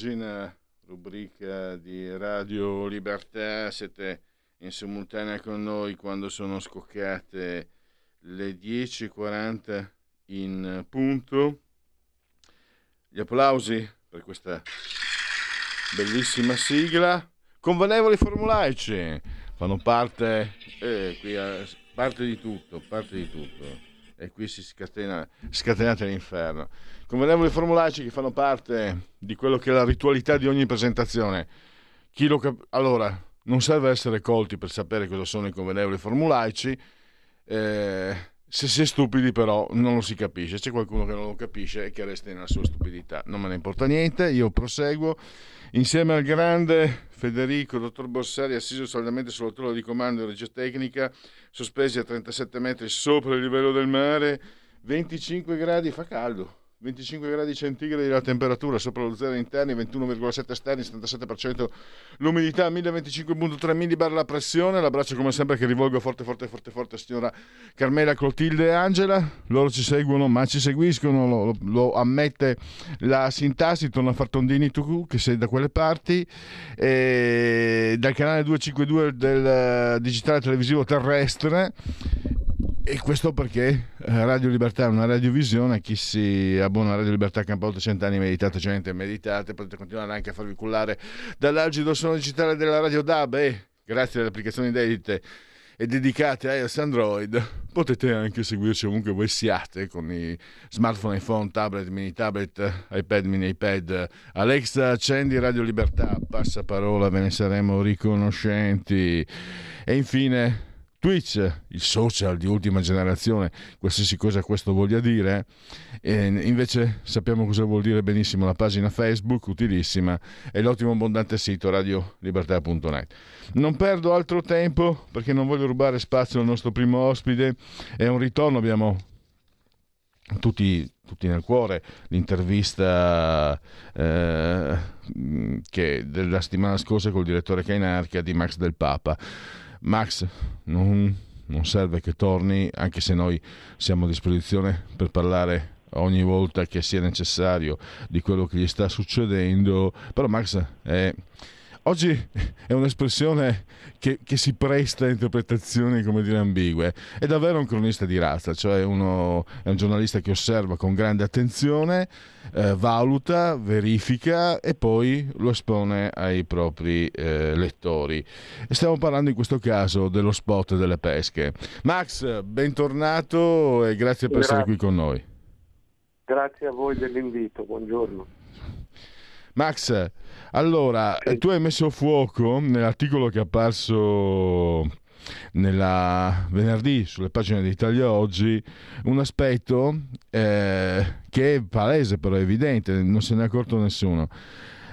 Pagina, rubrica di Radio Libertà, siete in simultanea con noi quando sono scoccate le 10.40 in punto. Gli applausi per questa bellissima sigla. Convenevoli formulaici fanno parte, eh, qui, eh, parte di tutto, parte di tutto. E qui si scatena, scatenate l'inferno. Convenevoli formulaici che fanno parte di quello che è la ritualità di ogni presentazione. Cap- allora, non serve essere colti per sapere cosa sono i convenevoli formulaici. Eh, se si è stupidi però non lo si capisce. C'è qualcuno che non lo capisce e che resta nella sua stupidità. Non me ne importa niente, io proseguo. Insieme al grande Federico, dottor Borsari, assiso saldamente sulla torre di comando e regia tecnica, sospesi a 37 metri sopra il livello del mare, 25 gradi, fa caldo. 25 gradi centigradi la temperatura sopra lo zero interni, 21,7 esterni, 77% l'umidità, 1025,3 millibar la pressione. L'abbraccio come sempre che rivolgo forte forte forte forte a signora Carmela Clotilde e Angela. Loro ci seguono, ma ci seguiscono, lo, lo ammette la sintassi, torna a far tondini tu che sei da quelle parti. E dal canale 252 del digitale televisivo terrestre e questo perché eh, Radio Libertà è una radiovisione, chi si abbona a Radio Libertà Campo 800 anni meditate, gente meditate, potete continuare anche a farvi cullare dall'algido suono digitale della Radio DAB e grazie alle applicazioni dedite e dedicate a iOS Android potete anche seguirci ovunque voi siate con i smartphone, iPhone, tablet, mini tablet, iPad, mini iPad. Alexa, accendi Radio Libertà, passa parola, ve ne saremo riconoscenti. E infine Twitch, il social di ultima generazione, qualsiasi cosa questo voglia dire, e invece sappiamo cosa vuol dire benissimo la pagina Facebook, utilissima, e l'ottimo abbondante sito radiolibertà.net. Non perdo altro tempo perché non voglio rubare spazio al nostro primo ospite, è un ritorno, abbiamo tutti, tutti nel cuore l'intervista eh, della settimana scorsa col direttore Cainarca di Max del Papa. Max, non, non serve che torni, anche se noi siamo a disposizione per parlare ogni volta che sia necessario di quello che gli sta succedendo, però Max è... Oggi è un'espressione che, che, si presta a interpretazioni, come dire, ambigue. È davvero un cronista di razza, cioè uno, è un giornalista che osserva con grande attenzione, eh, valuta, verifica e poi lo espone ai propri eh, lettori. Stiamo parlando in questo caso dello spot delle pesche. Max, bentornato e grazie per grazie. essere qui con noi. Grazie a voi dell'invito, buongiorno. Max, allora, sì. tu hai messo a fuoco nell'articolo che è apparso nella venerdì sulle pagine di Italia Oggi un aspetto eh, che è palese però è evidente, non se ne è accorto nessuno.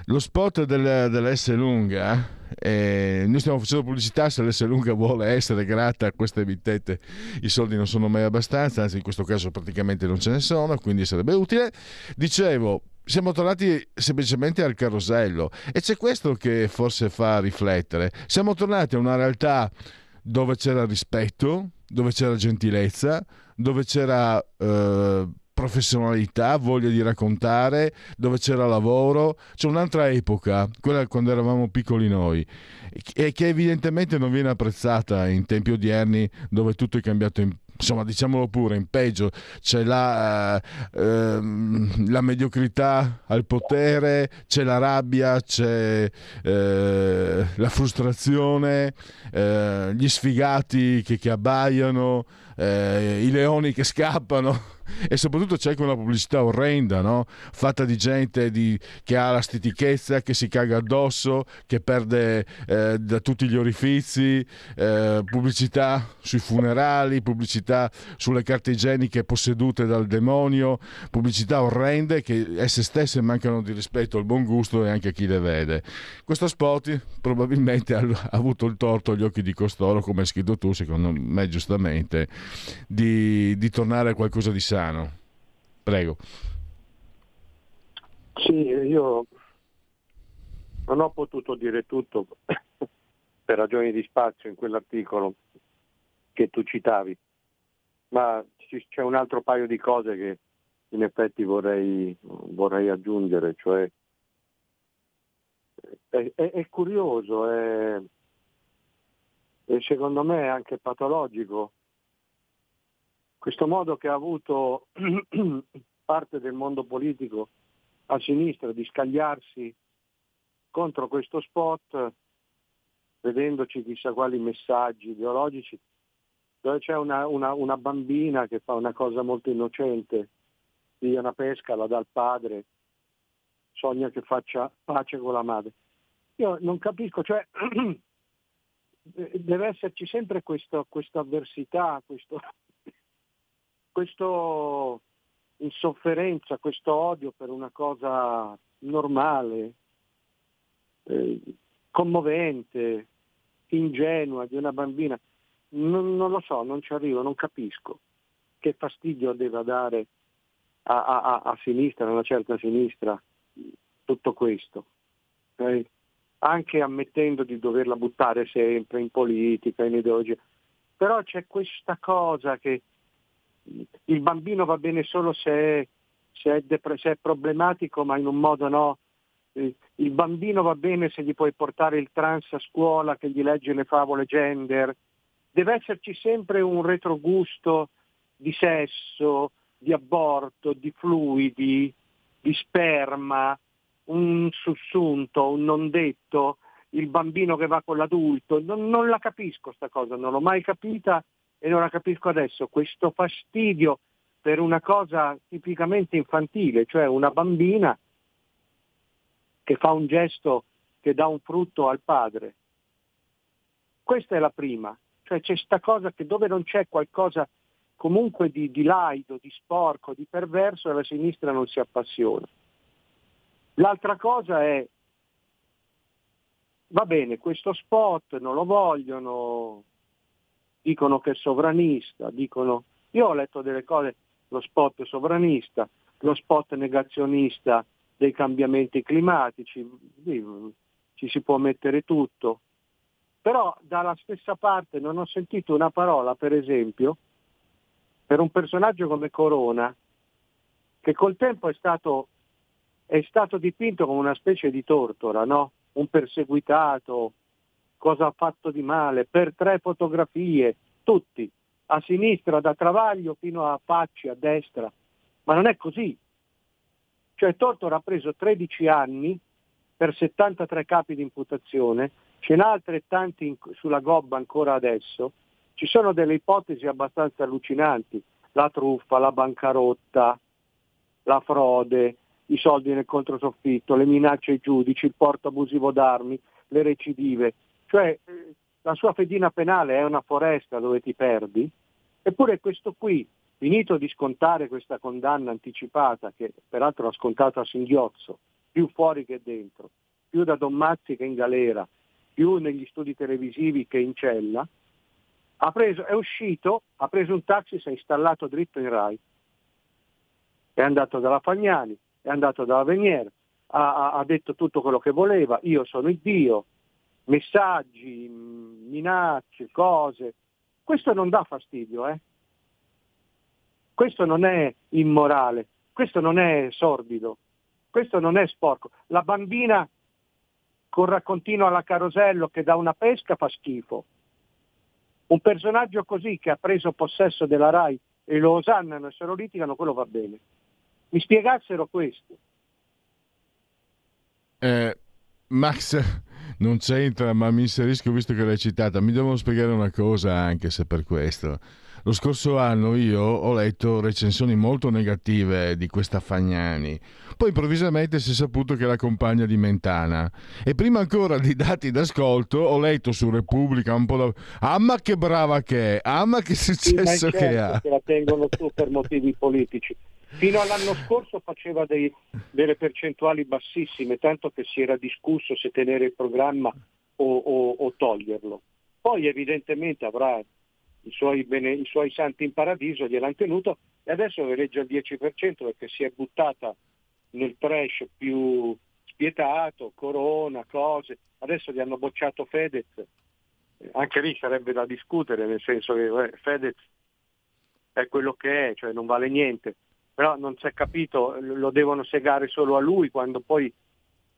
Lo spot del, dell'S lunga, eh, noi stiamo facendo pubblicità, se l'S lunga vuole essere grata a queste emittente i soldi non sono mai abbastanza, anzi in questo caso praticamente non ce ne sono, quindi sarebbe utile. Dicevo, siamo tornati semplicemente al carosello e c'è questo che forse fa riflettere. Siamo tornati a una realtà dove c'era rispetto, dove c'era gentilezza, dove c'era eh, professionalità, voglia di raccontare, dove c'era lavoro. C'è un'altra epoca, quella quando eravamo piccoli noi, e che evidentemente non viene apprezzata in tempi odierni dove tutto è cambiato in insomma diciamolo pure, in peggio c'è la, eh, la mediocrità al potere, c'è la rabbia, c'è eh, la frustrazione, eh, gli sfigati che, che abbaiano, eh, i leoni che scappano. E soprattutto c'è anche una pubblicità orrenda, no? fatta di gente di, che ha la stitichezza, che si caga addosso, che perde eh, da tutti gli orifizi, eh, pubblicità sui funerali, pubblicità sulle carte igieniche possedute dal demonio, pubblicità orrende che esse stesse mancano di rispetto al buon gusto e anche a chi le vede. Questo spot probabilmente ha, ha avuto il torto agli occhi di costoro, come hai scritto tu, secondo me giustamente, di, di tornare a qualcosa di sano. Prego. Sì, io non ho potuto dire tutto per ragioni di spazio in quell'articolo che tu citavi, ma c'è un altro paio di cose che in effetti vorrei, vorrei aggiungere, cioè è, è, è curioso, è, e secondo me anche patologico questo modo che ha avuto parte del mondo politico a sinistra di scagliarsi contro questo spot, vedendoci chissà quali messaggi ideologici, dove c'è una, una, una bambina che fa una cosa molto innocente, via una pesca, la dà al padre, sogna che faccia pace con la madre. Io non capisco, cioè deve esserci sempre questa avversità, questo, questo insofferenza, questo odio per una cosa normale, eh, commovente, ingenua di una bambina. Non, non, lo so, non ci arrivo, non capisco che fastidio deve dare a, a, a sinistra, a una certa sinistra, tutto questo. Okay? Anche ammettendo di doverla buttare sempre in politica, in ideologia. Però c'è questa cosa che il bambino va bene solo se è, se è, depre- se è problematico, ma in un modo no. Il bambino va bene se gli puoi portare il trans a scuola che gli legge le favole gender. Deve esserci sempre un retrogusto di sesso, di aborto, di fluidi, di sperma, un sussunto, un non detto, il bambino che va con l'adulto. Non, non la capisco sta cosa, non l'ho mai capita e non la capisco adesso, questo fastidio per una cosa tipicamente infantile, cioè una bambina che fa un gesto che dà un frutto al padre. Questa è la prima, cioè c'è questa cosa che dove non c'è qualcosa comunque di, di laido, di sporco, di perverso, la sinistra non si appassiona. L'altra cosa è, va bene, questo spot non lo vogliono, dicono che è sovranista, dicono, io ho letto delle cose, lo spot sovranista, lo spot negazionista dei cambiamenti climatici, ci si può mettere tutto, però dalla stessa parte non ho sentito una parola, per esempio, per un personaggio come Corona, che col tempo è stato, è stato dipinto come una specie di tortora, no? un perseguitato, cosa ha fatto di male, per tre fotografie, tutti, a sinistra da Travaglio fino a Facci, a destra, ma non è così. Cioè Tortora ha preso 13 anni per 73 capi di imputazione, ce n'ha altrettanti sulla gobba ancora adesso, ci sono delle ipotesi abbastanza allucinanti, la truffa, la bancarotta, la frode, i soldi nel controsoffitto, le minacce ai giudici, il porto abusivo d'armi, le recidive. Cioè la sua fedina penale è una foresta dove ti perdi, eppure questo qui, finito di scontare questa condanna anticipata, che peraltro ha scontato a singhiozzo, più fuori che dentro, più da Don Mazzi che in galera, più negli studi televisivi che in cella, preso, è uscito, ha preso un taxi, si è installato dritto in Rai, è andato dalla Fagnani, è andato dalla Veniera, ha, ha detto tutto quello che voleva, io sono il Dio, messaggi, minacce, cose. Questo non dà fastidio, eh? Questo non è immorale, questo non è sordido, questo non è sporco. La bambina con raccontino alla carosello che da una pesca fa schifo. Un personaggio così che ha preso possesso della RAI e lo osannano e se lo litigano, quello va bene. Mi spiegassero questo. Eh, Max, non c'entra, ma mi inserisco visto che l'hai citata. Mi devono spiegare una cosa anche se per questo. lo scorso anno io ho letto recensioni molto negative di questa Fagnani. Poi improvvisamente si è saputo che era compagna di Mentana. E prima ancora di dati d'ascolto ho letto su Repubblica un po' da... Ah ma che brava che è! Ah ma che successo sì, che certo ha! Che la tengono su per motivi politici. Fino all'anno scorso faceva dei, delle percentuali bassissime, tanto che si era discusso se tenere il programma o, o, o toglierlo. Poi evidentemente avrà i suoi, bene, i suoi, santi in paradiso, gliel'hanno tenuto e adesso veleggia il 10% perché si è buttata nel trash più spietato, corona, cose. Adesso gli hanno bocciato Fedez, anche lì sarebbe da discutere, nel senso che eh, Fedez è quello che è, cioè non vale niente però non si è capito, lo devono segare solo a lui quando poi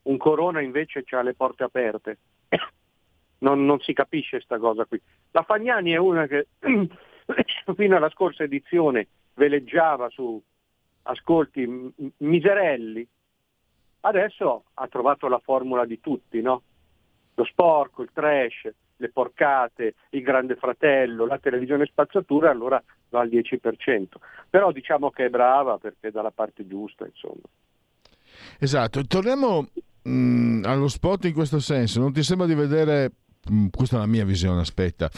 un Corona invece ha le porte aperte. Non, non si capisce questa cosa qui. La Fagnani è una che fino alla scorsa edizione veleggiava su ascolti miserelli, adesso ha trovato la formula di tutti, no? Lo sporco, il trash, le porcate, il grande fratello, la televisione spazzatura, allora al 10%. Però diciamo che è brava perché è dalla parte giusta, insomma. Esatto, torniamo mh, mm, allo spot in questo senso. Non ti sembra di vedere questa è la mia visione, aspetta,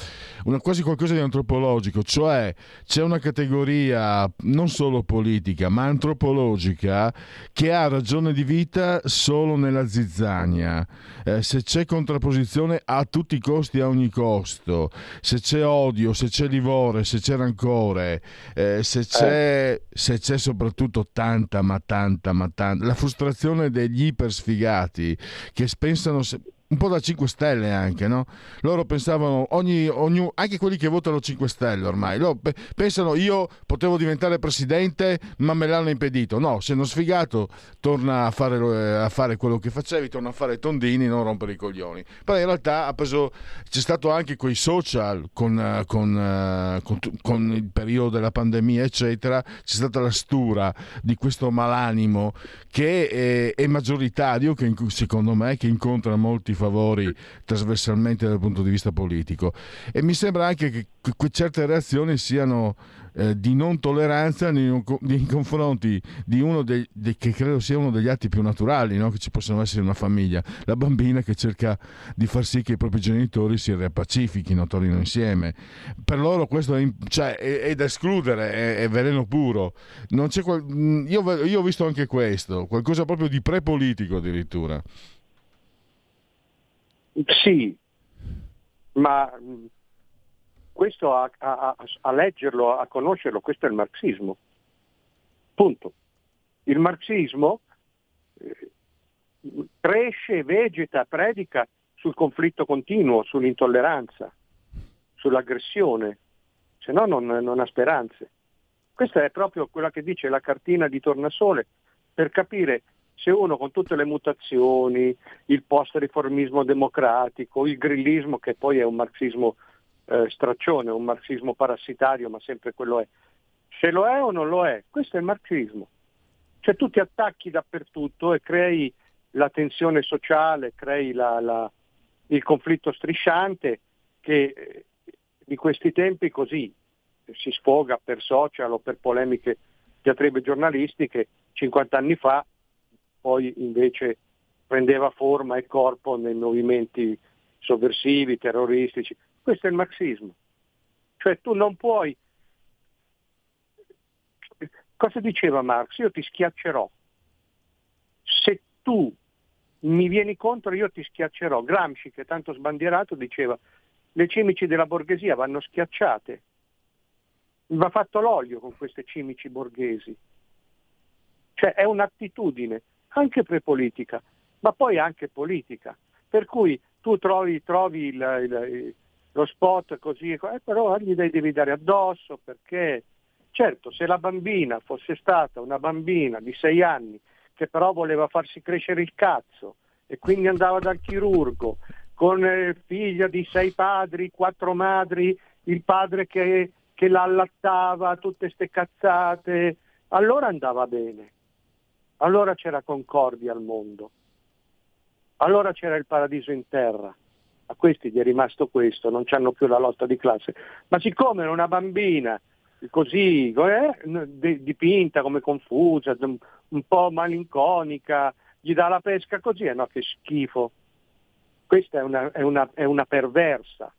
una, quasi qualcosa di antropologico, cioè c'è una categoria non solo politica ma antropologica che ha ragione di vita solo nella zizzania, eh, se c'è contrapposizione a tutti i costi, a ogni costo, se c'è odio, se c'è livore, se c'è rancore, eh, se, c'è, eh. se c'è soprattutto tanta ma tanta ma tanta, la frustrazione degli ipersfigati che pensano... Se, un po' da 5 Stelle anche, no? Loro pensavano, ogni, ogni, anche quelli che votano 5 Stelle ormai, loro pensano io potevo diventare presidente ma me l'hanno impedito. No, se non sfigato torna a fare, a fare quello che facevi, torna a fare tondini, non rompere i coglioni. Però in realtà ha preso, c'è stato anche quei social con, con, con, con il periodo della pandemia, eccetera, c'è stata la stura di questo malanimo che è, è maggioritario, che secondo me che incontra molti favori trasversalmente dal punto di vista politico e mi sembra anche che certe reazioni siano eh, di non tolleranza nei, nei confronti di uno dei, dei, che credo sia uno degli atti più naturali no? che ci possono essere in una famiglia, la bambina che cerca di far sì che i propri genitori si riappacifichino, tornino insieme. Per loro questo è, cioè, è, è da escludere, è, è veleno puro. Qual... Io, io ho visto anche questo, qualcosa proprio di pre-politico addirittura. Sì, ma questo a, a, a, leggerlo, a conoscerlo, questo è il marxismo. Punto. Il marxismo eh, cresce, vegeta, predica sul conflitto continuo, sull'intolleranza, sull'aggressione, se no non, non ha speranze. Questa è proprio quella che dice la cartina di Tornasole per capire se uno con tutte le mutazioni, il post-riformismo democratico, il grillismo che poi è un marxismo eh, straccione, un marxismo parassitario, ma sempre quello è, se lo è o non lo è, questo è il marxismo. Cioè tu ti attacchi dappertutto e crei la tensione sociale, crei la, la, il conflitto strisciante che eh, di questi tempi così si sfoga per social o per polemiche diatribe giornalistiche 50 anni fa poi invece prendeva forma e corpo nei movimenti sovversivi, terroristici. Questo è il marxismo. Cioè tu non puoi... Cosa diceva Marx? Io ti schiaccerò. Se tu mi vieni contro io ti schiaccerò. Gramsci, che è tanto sbandierato, diceva le cimici della borghesia vanno schiacciate. Va fatto l'olio con queste cimici borghesi. Cioè è un'attitudine anche prepolitica, ma poi anche politica. Per cui tu trovi, trovi il, il, lo spot così, eh, però gli devi dare addosso perché certo se la bambina fosse stata una bambina di sei anni che però voleva farsi crescere il cazzo e quindi andava dal chirurgo con eh, figlia di sei padri, quattro madri, il padre che, che la allattava, tutte ste cazzate, allora andava bene allora c'era concordia al mondo, allora c'era il paradiso in terra, a questi gli è rimasto questo, non hanno più la lotta di classe. Ma siccome una bambina così eh, dipinta come confusa, un po' malinconica, gli dà la pesca così, eh no, che schifo. Questa è una, è una, è una perversa.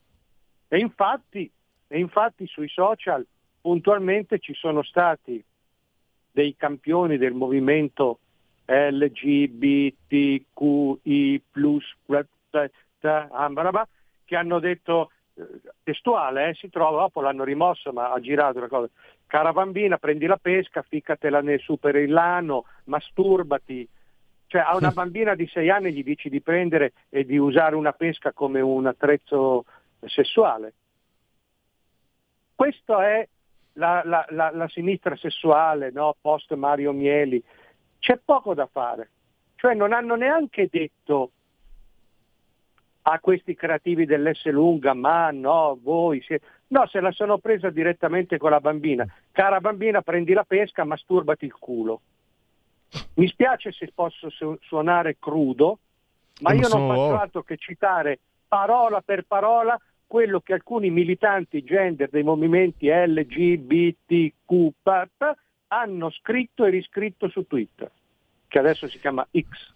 E infatti, e infatti sui social puntualmente ci sono stati dei campioni del movimento LGBTQI+, che hanno detto eh, testuale, eh, si trova, dopo l'hanno rimosso ma ha girato una cosa, cara bambina prendi la pesca, ficcatela nel ilano, masturbati, cioè a una bambina di sei anni gli dici di prendere e di usare una pesca come un attrezzo sessuale. Questa è la, la, la, la sinistra sessuale, no? post Mario Mieli. C'è poco da fare. Cioè non hanno neanche detto a questi creativi dell'S lunga, ma no, voi siete... No, se la sono presa direttamente con la bambina. Cara bambina, prendi la pesca, masturbati il culo. Mi spiace se posso suonare crudo, ma io non faccio altro che citare parola per parola quello che alcuni militanti gender dei movimenti LGBTQ hanno scritto e riscritto su Twitter, che adesso si chiama X.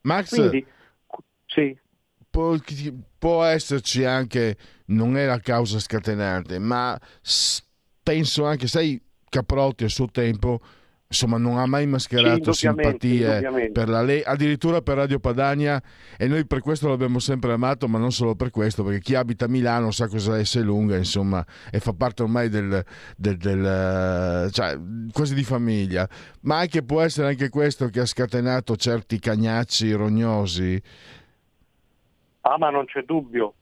Max, Quindi, sì. può, può, esserci anche, non è la causa scatenante, ma penso anche, sai, Caprotti a suo tempo insomma non ha mai mascherato sì, simpatie per la lei, addirittura per Radio Padania e noi per questo l'abbiamo sempre amato, ma non solo per questo, perché chi abita a Milano sa cosa è lunga, insomma, e fa parte ormai del, del, del cioè, quasi di famiglia. Ma anche può essere anche questo che ha scatenato certi cagnacci rognosi. Ah, ma non c'è dubbio.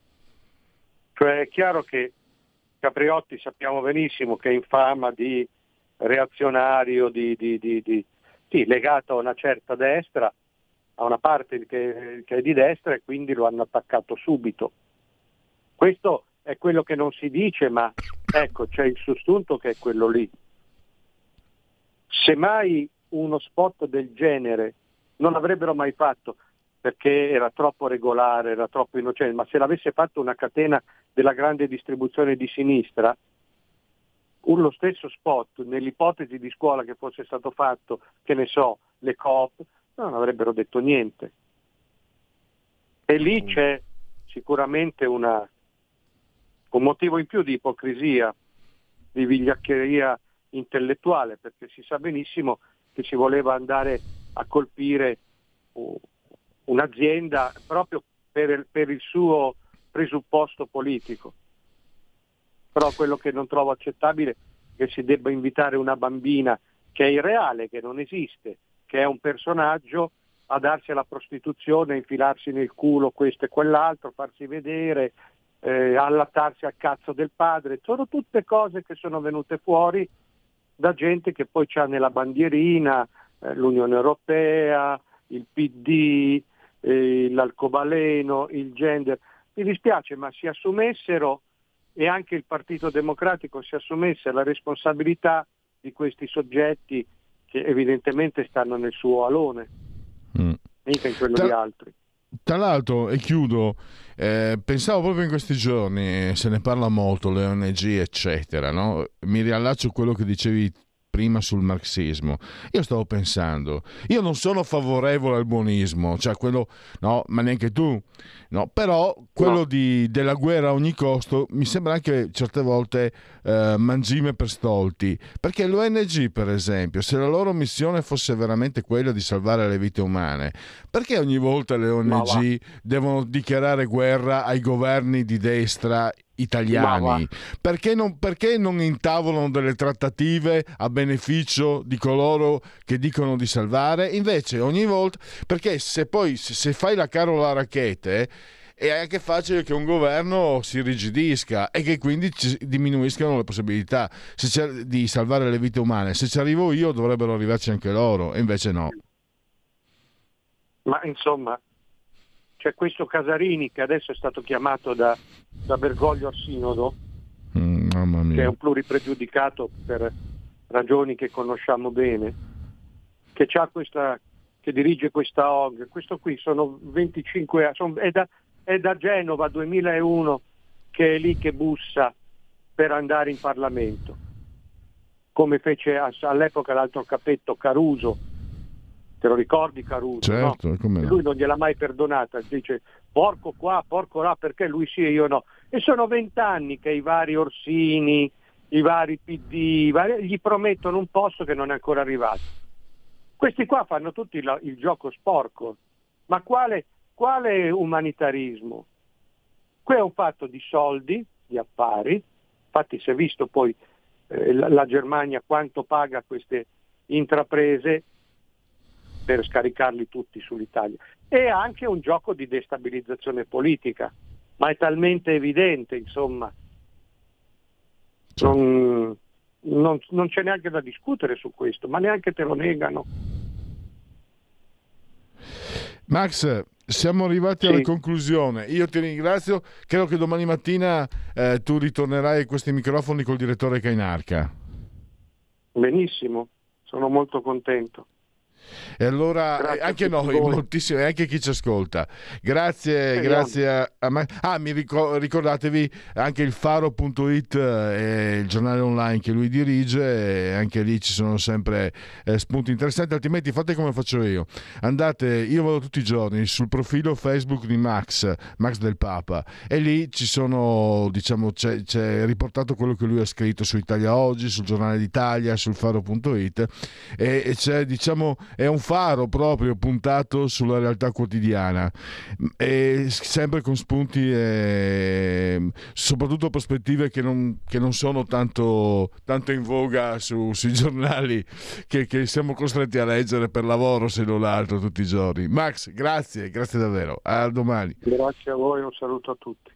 Cioè è chiaro che Capriotti sappiamo benissimo che è in fama di reazionario di, di, di, sì, legato a una certa destra, a una parte che, che, è di destra e quindi lo hanno attaccato subito. Questo è quello che non si dice, ma ecco, c'è il sussunto che è quello lì. Se mai uno spot del genere non l'avrebbero mai fatto perché era troppo regolare, era troppo innocente, ma se l'avesse fatto una catena della grande distribuzione di sinistra, lo stesso spot nell'ipotesi di scuola che fosse stato fatto, che ne so, le Coop, non avrebbero detto niente. E lì mm. c'è sicuramente una, un motivo in più di ipocrisia, di vigliaccheria intellettuale, perché si sa benissimo che si voleva andare a colpire un'azienda proprio per il, per il suo presupposto politico però quello che non trovo accettabile è che si debba invitare una bambina che è irreale, che non esiste, che è un personaggio a darsi alla prostituzione, infilarsi nel culo questo e quell'altro, farsi vedere, eh, allattarsi al cazzo del padre, sono tutte cose che sono venute fuori da gente che poi ha nella bandierina eh, l'Unione Europea, il PD, eh, l'alcobaleno, il gender. Mi dispiace, ma si assumessero e anche il Partito Democratico si assumesse la responsabilità di questi soggetti che evidentemente stanno nel suo alone, mm. mica in quello tra, di altri. Tra l'altro, e chiudo, eh, pensavo proprio in questi giorni, se ne parla molto, le ONG, eccetera, no? mi riallaccio a quello che dicevi prima sul marxismo. Io stavo pensando, io non sono favorevole al buonismo, cioè quello, no, ma neanche tu, no, però quello no. di, della guerra a ogni costo mi sembra anche certe volte eh, mangime per stolti, perché l'ONG per esempio, se la loro missione fosse veramente quella di salvare le vite umane, perché ogni volta le ONG devono dichiarare guerra ai governi di destra italiani. Perché non, perché non, intavolano delle trattative a beneficio di coloro che dicono di salvare? Invece ogni volta, perché se poi se, se fai la carola racchete è anche facile che un governo si rigidisca e che quindi diminuiscano le possibilità di salvare le vite umane. Se ci arrivo io dovrebbero arrivarci anche loro, e invece no. Ma insomma, c'è questo Casarini che adesso è stato chiamato da, da Bergoglio al Sinodo, mm, che è un pluripregiudicato per ragioni che conosciamo bene, che, questa, che dirige questa OG. Questo qui sono 25 sono, è, da, è da Genova 2001 che è lì che bussa per andare in Parlamento, come fece all'epoca l'altro capetto Caruso, te lo ricordi Caruso? Certo, no? come no. Lui non gliel'ha mai perdonata, dice porco qua, porco là, perché lui sì e io no. E sono vent'anni che i vari Orsini, i vari PD, i vari, gli promettono un posto che non è ancora arrivato. Questi qua fanno tutti il, il gioco sporco, ma quale, quale umanitarismo? Qui è un fatto di soldi, di affari, infatti si è visto poi eh, la, la Germania quanto paga queste intraprese per scaricarli tutti sull'Italia. E anche un gioco di destabilizzazione politica, ma è talmente evidente, insomma, non, non, non c'è neanche da discutere su questo, ma neanche te lo negano. Max, siamo arrivati sì. alla conclusione. Io ti ringrazio. Credo che domani mattina eh, tu ritornerai a questi microfoni col direttore Cainarca. Benissimo, sono molto contento. E allora grazie anche noi, moltissimo, e anche chi ci ascolta. Grazie, Speriamo. grazie a, a Ah, mi ricor- ricordatevi anche il faro.it è il giornale online che lui dirige, e anche lì ci sono sempre eh, spunti interessanti, altrimenti fate come faccio io. Andate, io vado tutti i giorni sul profilo Facebook di Max, Max del Papa, e lì ci sono, diciamo, c'è, c'è riportato quello che lui ha scritto su Italia Oggi, sul giornale d'Italia, sul faro.it e, e c'è, diciamo, è un faro proprio puntato sulla realtà quotidiana e sempre con spunti e soprattutto prospettive che non, che non sono tanto, tanto, in voga su, sui giornali che, che, siamo costretti a leggere per lavoro se non altro tutti i giorni. Max, grazie, grazie davvero. A domani. Grazie a voi, un saluto a tutti.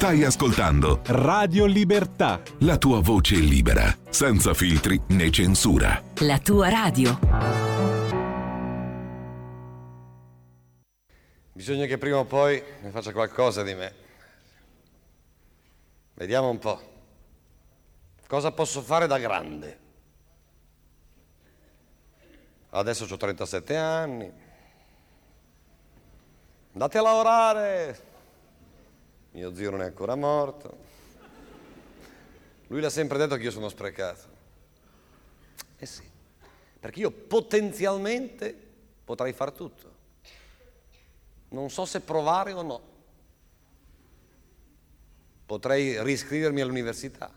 Stai ascoltando Radio Libertà. La tua voce libera, senza filtri né censura. La tua radio. Bisogna che prima o poi ne faccia qualcosa di me. Vediamo un po'. Cosa posso fare da grande? Adesso ho 37 anni. Andate a lavorare, mio zio non è ancora morto. Lui l'ha sempre detto che io sono sprecato. Eh sì, perché io potenzialmente potrei far tutto. Non so se provare o no. Potrei riscrivermi all'università.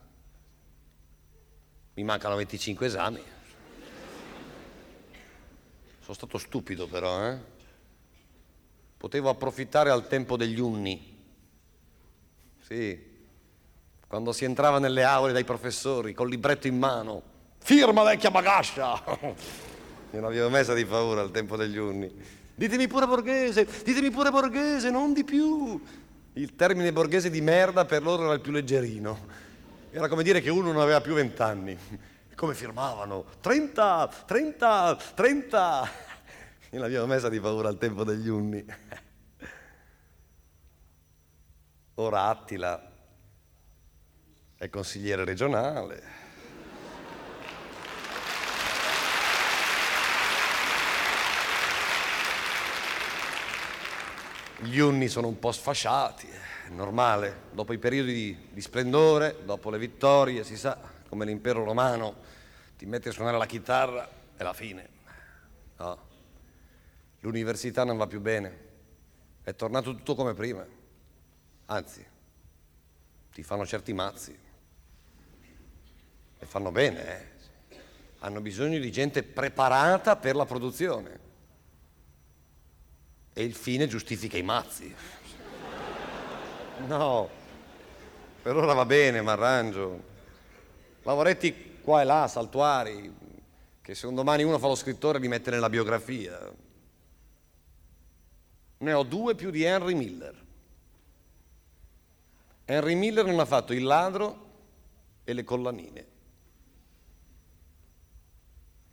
Mi mancano 25 esami. Sono stato stupido però, eh? Potevo approfittare al tempo degli unni sì, quando si entrava nelle aule dai professori col libretto in mano. Firma vecchia bagascia! non avevo messa di paura al tempo degli unni. Ditemi pure borghese, ditemi pure borghese, non di più. Il termine borghese di merda per loro era il più leggerino. Era come dire che uno non aveva più vent'anni. Come firmavano? 30, 30, 30. Io l'avevo messa di paura al tempo degli unni. Ora Attila è consigliere regionale. Gli unni sono un po' sfasciati, è normale. Dopo i periodi di, di splendore, dopo le vittorie, si sa, come l'impero romano, ti metti a suonare la chitarra e la fine. No. L'università non va più bene. È tornato tutto come prima. Anzi, ti fanno certi mazzi. E fanno bene, eh? Hanno bisogno di gente preparata per la produzione. E il fine giustifica i mazzi. No, per ora va bene, mi arrangio. Lavoretti qua e là, saltuari, che se un domani uno fa lo scrittore li mette nella biografia. Ne ho due più di Henry Miller. Henry Miller non ha fatto il ladro e le collanine.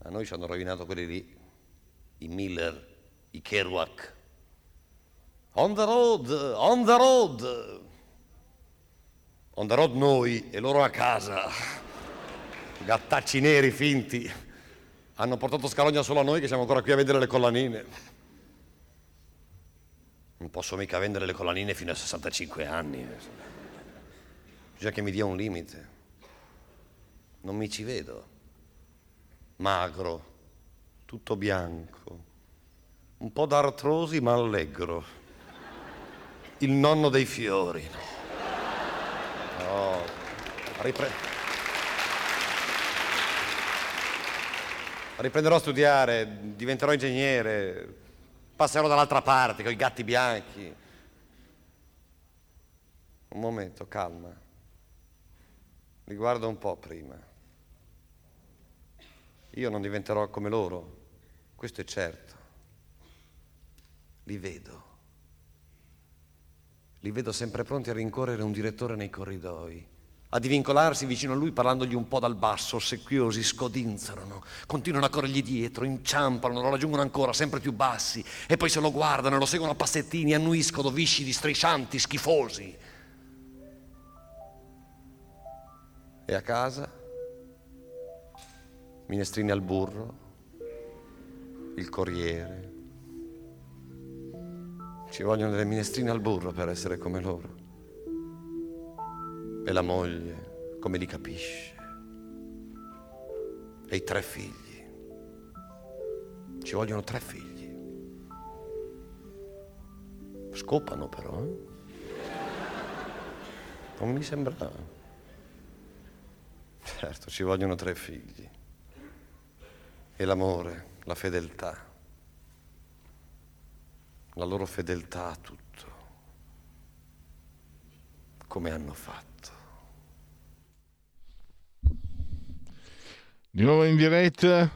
A noi ci hanno rovinato quelli lì, i Miller, i Kerouac. On the road, on the road. On the road noi e loro a casa. Gattacci neri finti. Hanno portato scalogna solo a noi che siamo ancora qui a vedere le collanine. Non posso mica vendere le collanine fino a 65 anni. Bisogna che mi dia un limite. Non mi ci vedo. Magro, tutto bianco, un po' d'artrosi ma allegro. Il nonno dei fiori. No, ripre- riprenderò a studiare, diventerò ingegnere, passerò dall'altra parte con i gatti bianchi. Un momento, calma. Li guardo un po' prima. Io non diventerò come loro, questo è certo. Li vedo. Li vedo sempre pronti a rincorrere un direttore nei corridoi, a divincolarsi vicino a lui parlandogli un po' dal basso, ossequiosi, scodinzolano, continuano a corrergli dietro, inciampano, lo raggiungono ancora, sempre più bassi, e poi se lo guardano, lo seguono a passettini, annuiscono viscidi, striscianti, schifosi. E a casa? Minestrini al burro, il corriere. Ci vogliono delle minestrine al burro per essere come loro. E la moglie, come li capisce. E i tre figli. Ci vogliono tre figli. Scopano però. Eh? Non mi sembra. Certo, ci vogliono tre figli. E l'amore, la fedeltà. La loro fedeltà a tutto. Come hanno fatto? Di nuovo in diretta,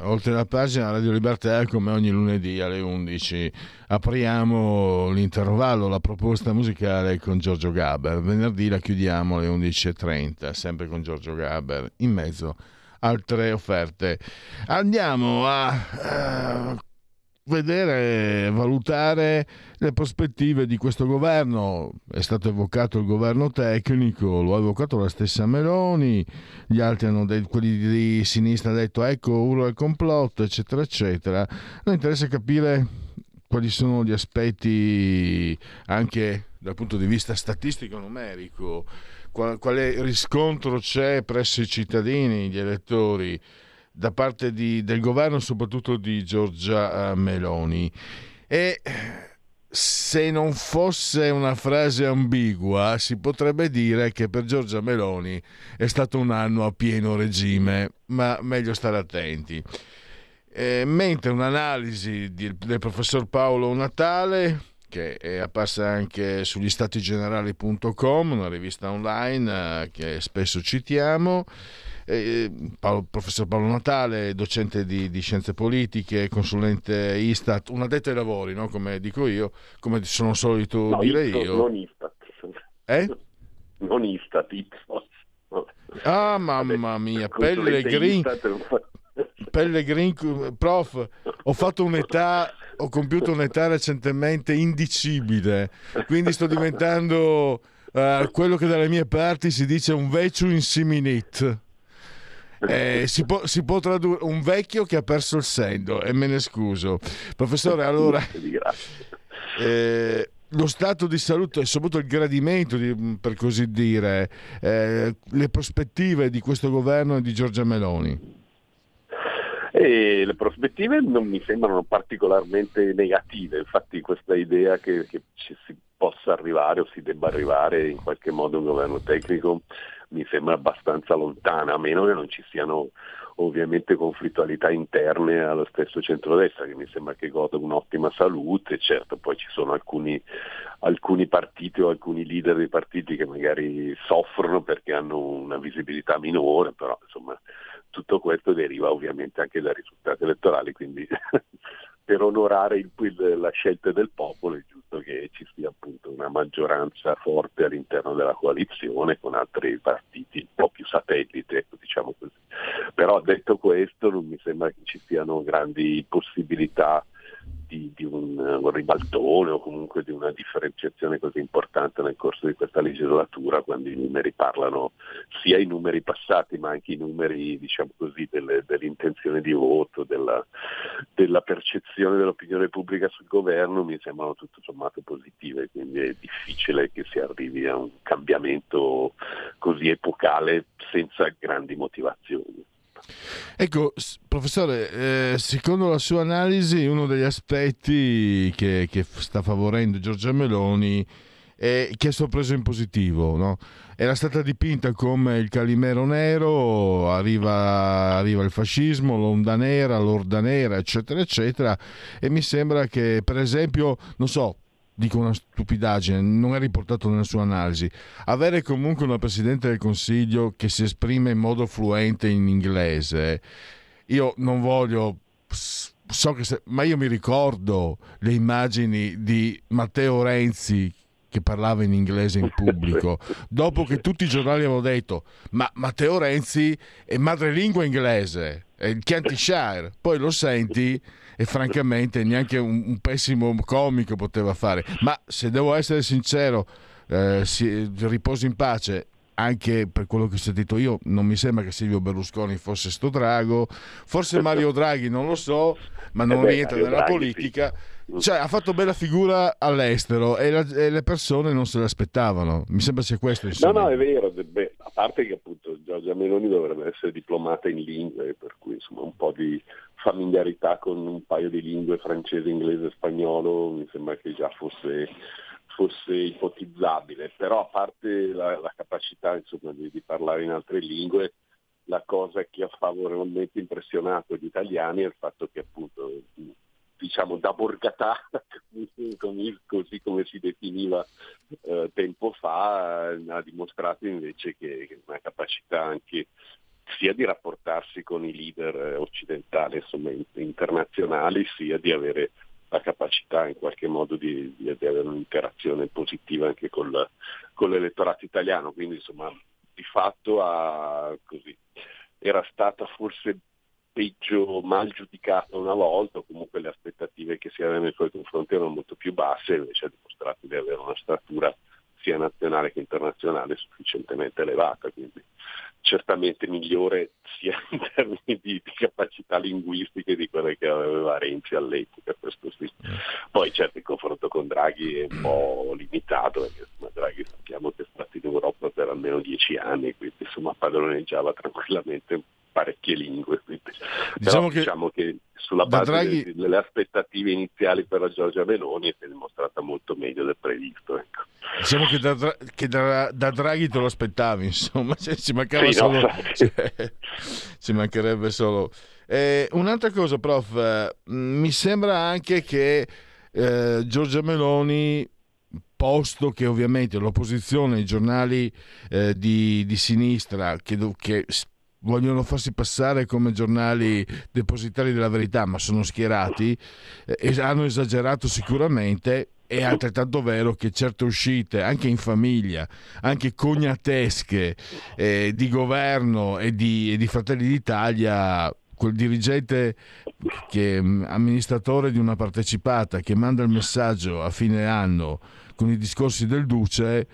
oltre la pagina Radio Libertà, come ogni lunedì alle 11, apriamo l'intervallo, la proposta musicale con Giorgio Gaber. Venerdì la chiudiamo alle 11.30, sempre con Giorgio Gaber, in mezzo altre offerte. Andiamo a uh, vedere, valutare le prospettive di questo governo. È stato evocato il governo tecnico, lo ha evocato la stessa Meloni, gli altri hanno detto, quelli di sinistra hanno detto ecco urlo al complotto, eccetera, eccetera. Noi interessa capire quali sono gli aspetti anche dal punto di vista statistico numerico, quale riscontro c'è presso i cittadini, gli elettori da parte di, del governo, soprattutto di Giorgia eh, Meloni. E se non fosse una frase ambigua, si potrebbe dire che per Giorgia Meloni è stato un anno a pieno regime, ma meglio stare attenti. Eh, mentre un'analisi del professor Paolo Natale, che è apparsa anche sugli statigenerali.com, una rivista online eh, che spesso citiamo, eh, Paolo, professor Paolo Natale, docente di, di, scienze politiche, consulente Istat, un addetto ai lavori, no? come dico io, come sono solito no, dire Ipsos, io. Non Istat. Eh? Non Istat, Ipsos. Ah, mamma mia, Pellegrin, Pellegrin, prof, ho fatto un'età, ho compiuto un'età recentemente indicibile, quindi sto diventando uh, quello che dalle mie parti si dice un vecchio insiminit. Eh, si, può, si, può, tradurre un vecchio che ha perso il sendo e me ne scuso. Professore, allora... Eh, lo stato di salute e soprattutto il gradimento, di, per così dire, eh, le prospettive di questo governo e di Giorgia Meloni? E le prospettive non mi sembrano particolarmente negative, infatti questa idea che, che ci si possa arrivare o si debba arrivare in qualche modo a un governo tecnico mi sembra abbastanza lontana, a meno che non ci siano ovviamente conflittualità interne allo stesso centrodestra, che mi sembra che goda un'ottima salute, certo poi ci sono alcuni, alcuni partiti o alcuni leader dei partiti che magari soffrono perché hanno una visibilità minore, però insomma tutto questo deriva ovviamente anche dai risultati elettorali, quindi per onorare il, la scelta del popolo è giusto che ci sia appunto una maggioranza forte all'interno della coalizione con altri partiti un po' più satellite, diciamo così. Però detto questo non mi sembra che ci siano grandi possibilità di, di un, un, ribaltone o comunque di una differenziazione così importante nel corso di questa legislatura quando i numeri parlano sia i numeri passati ma anche i numeri diciamo così, delle, dell'intenzione di voto, della, della, percezione dell'opinione pubblica sul governo mi sembrano tutto sommato positive, quindi è difficile che si arrivi a un cambiamento così epocale senza grandi motivazioni. Ecco, professore, eh, secondo la sua analisi, uno degli aspetti che, che sta favorendo Giorgia Meloni è che è sorpreso in positivo, no? Era stata dipinta come il calimero nero, arriva, arriva il fascismo, l'onda nera, l'orda nera, eccetera, eccetera, e mi sembra che, per esempio, non so, dico una stupidaggine, non è riportato nella sua analisi, avere comunque una Presidente del Consiglio che si esprime in modo fluente in inglese, io non voglio... So che se, ma io mi ricordo le immagini di Matteo Renzi che parlava in inglese in pubblico, dopo che tutti i giornali avevano detto ma Matteo Renzi è madrelingua inglese, il Chianti poi lo senti e francamente neanche un, un pessimo comico poteva fare. Ma se devo essere sincero, eh, si, riposo in pace anche per quello che ho sentito io, non mi sembra che Silvio Berlusconi fosse sto drago, forse Mario Draghi non lo so, ma non eh rientra nella Draghi, politica. Sì. Cioè, ha fatto bella figura all'estero e, la, e, le persone non se l'aspettavano. Mi sembra sia questo. Insomma. No, no, è vero. Beh, a parte che appunto Giorgia Meloni dovrebbe essere diplomata in lingue, per cui insomma un po' di familiarità con un paio di lingue, francese, inglese spagnolo, mi sembra che già fosse, fosse ipotizzabile, però a parte la, la capacità insomma, di, di, parlare in altre lingue, la cosa che ha favorevolmente impressionato gli italiani è il fatto che appunto diciamo da borgatà, così come si definiva eh, tempo fa, ha dimostrato invece che una capacità anche sia di rapportarsi con i leader eh, occidentali, insomma, internazionali, sia di avere la capacità in qualche modo di, di, avere un'interazione positiva anche col, con l'elettorato italiano. Quindi insomma di fatto ha, così, era stata forse peggio mal giudicata una volta, o comunque le aspettative che si avevano nei suoi confronti erano molto più basse, invece ha dimostrato di avere una statura sia nazionale che internazionale sufficientemente elevata, quindi certamente migliore sia in termini di, di, capacità linguistiche di quelle che aveva Renzi all'epoca, questo sì. Poi certo il confronto con Draghi è un po' limitato, perché insomma, Draghi sappiamo che è stato in Europa per almeno dieci anni, quindi insomma padroneggiava tranquillamente parecchie lingue. Diciamo, Però, che, diciamo che sulla base Draghi... delle aspettative iniziali per la Giorgia Meloni si è dimostrata molto meglio del previsto. Ecco. Diciamo che, da, che da, da, Draghi te lo aspettavi, insomma, cioè, ci, mancava sì, solo, no, cioè, ci mancherebbe solo. Eh, un'altra cosa, prof, eh, mi sembra anche che eh, Giorgia Meloni posto che ovviamente l'opposizione, i giornali eh, di, di, sinistra che, che vogliono farsi passare come giornali depositari della verità, ma sono schierati, eh, hanno esagerato sicuramente. È altrettanto vero che certe uscite, anche in famiglia, anche cognatesche eh, di governo e di, e di Fratelli d'Italia, quel dirigente che mm, amministratore di una partecipata che manda il messaggio a fine anno con i discorsi del Duce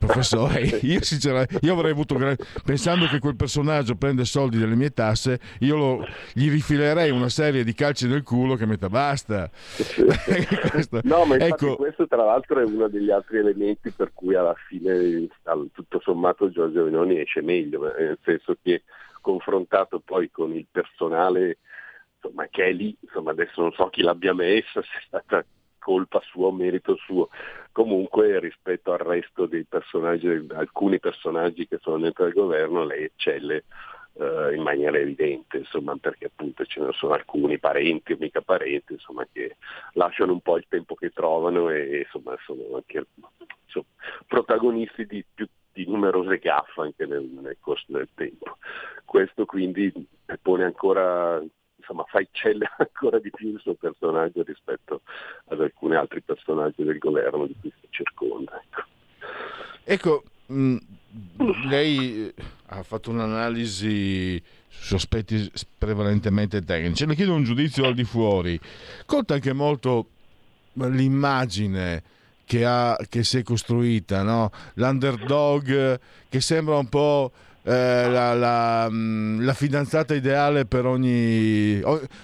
professore, io sinceramente io avrei avuto pensando che quel personaggio prende soldi delle mie tasse, io lo, gli rifilerei una serie di calci nel culo che metta basta. questo, no, ma ecco, questo tra l'altro è uno degli altri elementi per cui alla fine tutto sommato Giorgio Venoni esce meglio, nel senso che confrontato poi con il personale insomma, che è lì, insomma, adesso non so chi l'abbia messa, se è stata colpa sua o merito suo. Comunque rispetto al resto dei personaggi, alcuni personaggi che sono dentro il governo, lei eccelle eh, in maniera evidente, insomma, perché appunto ce ne sono alcuni parenti o mica parenti, insomma, che lasciano un po' il tempo che trovano e insomma sono anche insomma, protagonisti di più di numerose gaffe anche nel, nel corso del tempo. Questo quindi pone ancora insomma fa eccellere ancora di più il suo personaggio rispetto ad alcuni altri personaggi del governo di cui si circonda. Ecco, ecco mh, lei eh, ha fatto un'analisi su aspetti prevalentemente tecnici. Le chiedo un giudizio al di fuori. Conta anche molto l'immagine che, ha, che si è costruita, no? l'underdog che sembra un po' eh, la, la, mm, la, fidanzata ideale per ogni,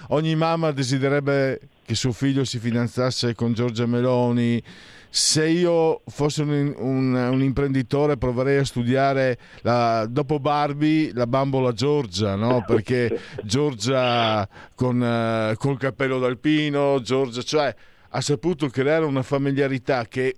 ogni mamma desidererebbe che suo figlio si fidanzasse con Giorgia Meloni se io fossi un, un, un, imprenditore proverei a studiare la, dopo Barbie la bambola Giorgia, no? perché Giorgia con uh, col cappello d'alpino, Giorgia, cioè ha saputo creare una familiarità che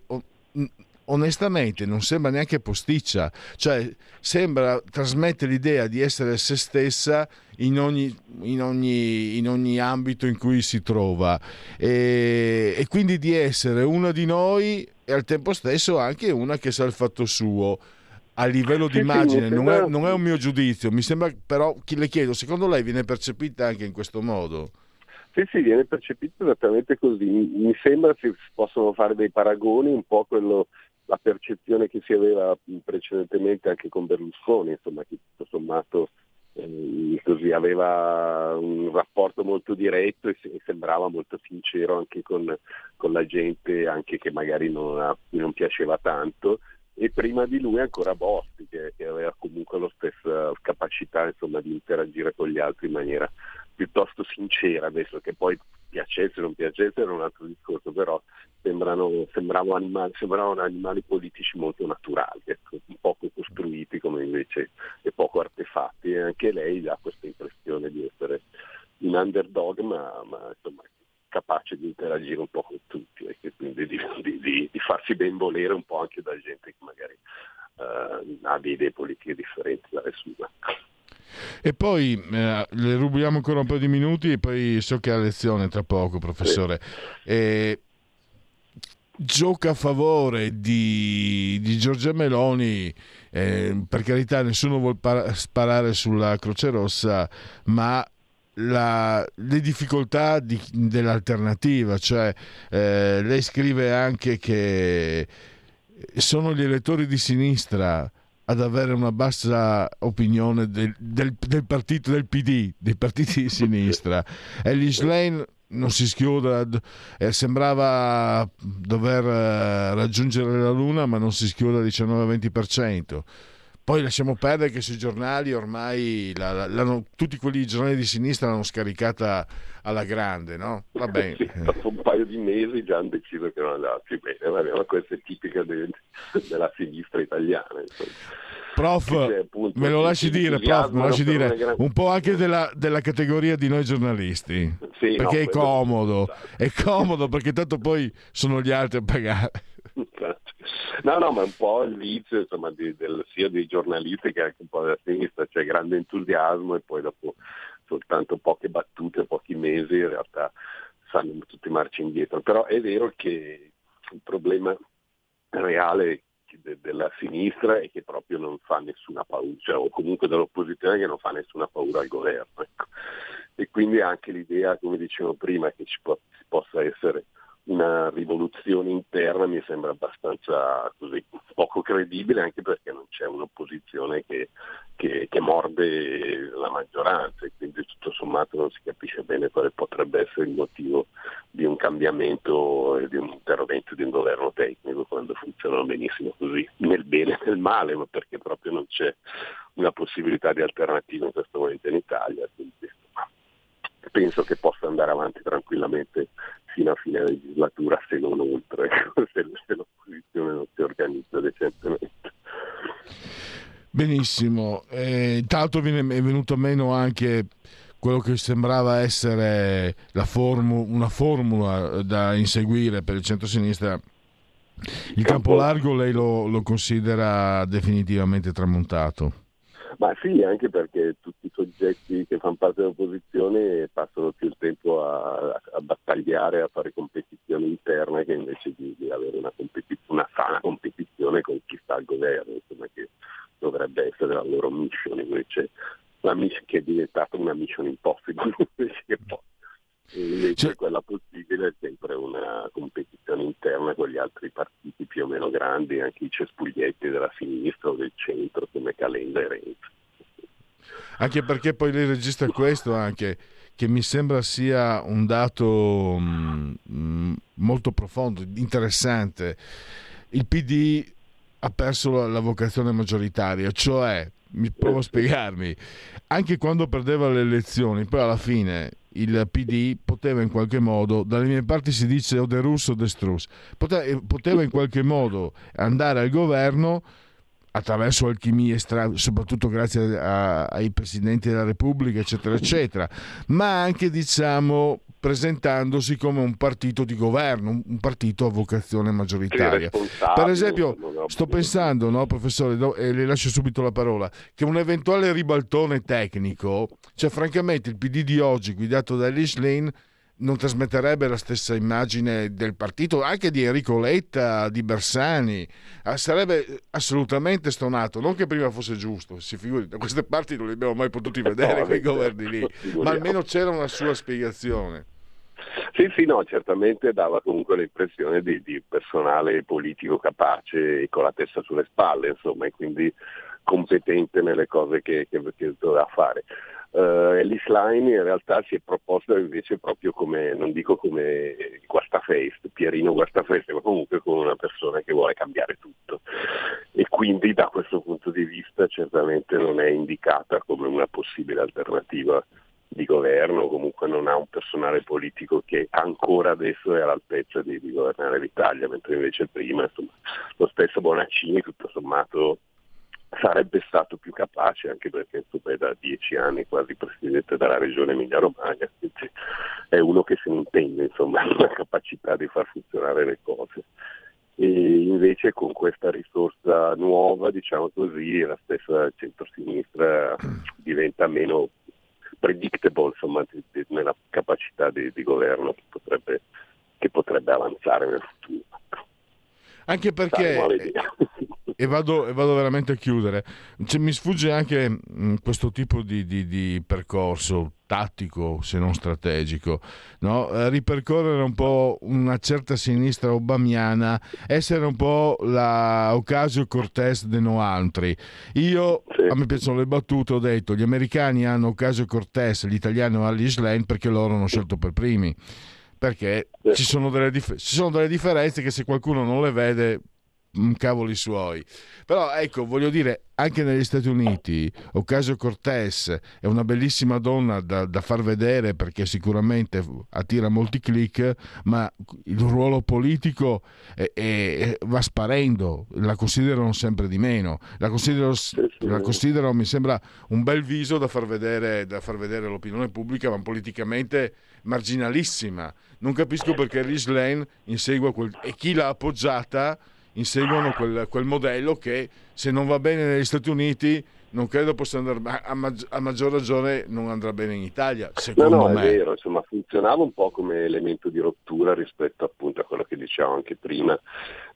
onestamente non sembra neanche posticcia, cioè sembra trasmettere l'idea di essere se stessa in ogni, in ogni, in ogni ambito in cui si trova e, e, quindi di essere una di noi e al tempo stesso anche una che sa il fatto suo. A livello di immagine non è, non è un mio giudizio, mi sembra però, le chiedo, secondo lei viene percepita anche in questo modo? Sì, sì, viene percepito esattamente così. Mi sembra si possono fare dei paragoni, un po' quello la percezione che si aveva precedentemente anche con Berlusconi, insomma, che tutto sommato eh, così aveva un rapporto molto diretto e, e sembrava molto sincero anche con, con, la gente, anche che magari non, non piaceva tanto. E prima di lui ancora Bosti, che, che aveva comunque la stessa capacità insomma, di interagire con gli altri in maniera piuttosto sincera, adesso che poi piacesse o non piacesse era un altro discorso, però sembrano, sembravano, animali, sembravano animali politici molto naturali, ecco, poco costruiti come invece e poco artefatti e anche lei ha questa impressione di essere un underdog ma, ma insomma, capace di interagire un po' con tutti e quindi di, di, di, di, farsi ben volere un po' anche da gente che magari uh, ha idee politiche differenti dalle sue. E poi eh, le rubiamo ancora un po' di minuti e poi so che ha lezione tra poco, professore. Sì. E gioca a favore di, di Giorgia Meloni. Eh, per carità, nessuno vuole par- sparare sulla Croce Rossa, ma la, le difficoltà di, dell'alternativa, cioè eh, lei scrive anche che sono gli elettori di sinistra ad avere una bassa opinione del, del, del partito del PD, dei partiti di sinistra. Ellis Lane non si schiuda, eh, sembrava dover eh, raggiungere la Luna, ma non si schiuda al 19-20%. Poi lasciamo perdere che sui giornali ormai la, la, tutti quelli giornali di sinistra l'hanno scaricata alla grande, no? Va bene. Sì, dopo un paio di mesi già hanno deciso che non andava più bene, Vabbè, ma questa è tipica de, della sinistra italiana. Insomma. Prof, appunto, me lo lasci dire, prof, me lo lasci dire gran... un po' anche della, della, categoria di noi giornalisti, sì, perché no, è comodo, è comodo perché tanto poi sono gli altri a pagare. No, no, ma un po' l'inizio insomma, di, del, sia dei giornalisti che anche un po' della sinistra, c'è grande entusiasmo e poi dopo soltanto poche battute, pochi mesi in realtà fanno tutti marci indietro. Però è vero che il problema reale della sinistra è che proprio non fa nessuna paura, cioè, o comunque dell'opposizione che non fa nessuna paura al governo. Ecco. E quindi anche l'idea, come dicevo prima, che ci, po- possa essere rivoluzione interna mi sembra abbastanza così, poco credibile anche perché non c'è un'opposizione che, che, che, morde la maggioranza e quindi tutto sommato non si capisce bene quale potrebbe essere il motivo di un cambiamento e di un intervento di un governo tecnico quando funzionano benissimo così, nel bene e nel male, ma perché proprio non c'è una possibilità di alternativa in questo momento in Italia. Quindi, penso che possa andare avanti tranquillamente fino a fine legislatura se non oltre, se, se l'opposizione non si organizza decentemente. Benissimo, eh, tanto è venuto meno anche quello che sembrava essere formu- una formula da inseguire per il centro-sinistra. Il campo largo lei lo, lo considera definitivamente tramontato? Ma sì, anche perché tutti i soggetti che fanno parte dell'opposizione passano più il tempo a, a battagliare, a fare competizione interna che invece di, di avere una, competiz- una, sana competizione con chi sta al governo, insomma, che dovrebbe essere la loro mission, invece la mission che è diventata una mission impossible invece che invece cioè... quella possibile è sempre una competizione interna con gli altri partiti più o meno grandi, anche i cespuglietti della sinistra o del centro come Calenda e Renzi. Anche perché poi lei registra questo anche, che mi sembra sia un dato mm, molto profondo, interessante. Il PD ha perso la vocazione maggioritaria, cioè, mi provo a spiegarmi, anche quando perdeva le elezioni, poi alla fine il PD poteva in qualche modo, dalle mie parti si dice o de russo o de strus, poteva, poteva in qualche modo andare al governo attraverso alchimie strane, soprattutto grazie a, ai presidenti della Repubblica, eccetera, eccetera, ma anche diciamo presentandosi come un partito di governo, un partito a vocazione maggioritaria. Per esempio, sto pensando, no, professore, e le lascio subito la parola, che un eventuale ribaltone tecnico, cioè francamente il PD di oggi guidato da Lish Lane non trasmetterebbe la stessa immagine del partito, anche di Enrico Letta, di Bersani. Ah, sarebbe assolutamente stonato. Non che prima fosse giusto, si figuri, da queste parti non li abbiamo mai potuti vedere quei governi lì, ma almeno c'era una sua spiegazione. Sì, sì, no, certamente dava comunque l'impressione di, di personale politico capace e con la testa sulle spalle, insomma, e quindi competente nelle cose che, che, che doveva fare. Uh, Ellis Line in realtà si è proposto invece proprio come, non dico come guastafeste, Pierino guastafeste, ma comunque come una persona che vuole cambiare tutto. E quindi da questo punto di vista certamente non è indicata come una possibile alternativa di governo, comunque non ha un personale politico che ancora adesso è all'altezza di, di governare l'Italia, mentre invece prima insomma, lo stesso Bonaccini tutto sommato sarebbe stato più capace anche perché insomma, è da dieci anni quasi presidente della regione Emilia Romagna, quindi è uno che se ne intende insomma la capacità di far funzionare le cose. E invece con questa risorsa nuova, diciamo così, la stessa centrosinistra diventa meno predictable insomma, nella capacità di, di governo che potrebbe, che potrebbe avanzare nel futuro. Anche perché e vado, e vado, veramente a chiudere. Cioè, mi sfugge anche mh, mm, questo tipo di, di, di, percorso tattico, se non strategico, no? eh, ripercorrere un po' una certa sinistra obamiana, essere un po' la Ocasio Cortez de no altri. Io, a me piacciono le battute, ho detto, gli americani hanno Ocasio Cortez, gli italiani hanno Alice Lane perché loro hanno scelto per primi perché ci sono, dif- ci sono, delle differenze che se qualcuno non le vede cavoli suoi. Però ecco, voglio dire, anche negli Stati Uniti, Ocasio Cortez è una bellissima donna da, da, far vedere perché sicuramente attira molti click, ma il ruolo politico è, è, va sparendo, la considerano sempre di meno. La considero, la considero, mi sembra, un bel viso da far, vedere, da far vedere all'opinione pubblica, ma politicamente marginalissima. Non capisco perché Liz Lane insegua quel... e chi l'ha appoggiata inseguono quel, quel modello che se non va bene negli Stati Uniti non credo possa andare a, maggi- a, maggior ragione non andrà bene in Italia secondo no, no, me. è vero insomma funzionava un po' come elemento di rottura rispetto appunto a quello che dicevamo anche prima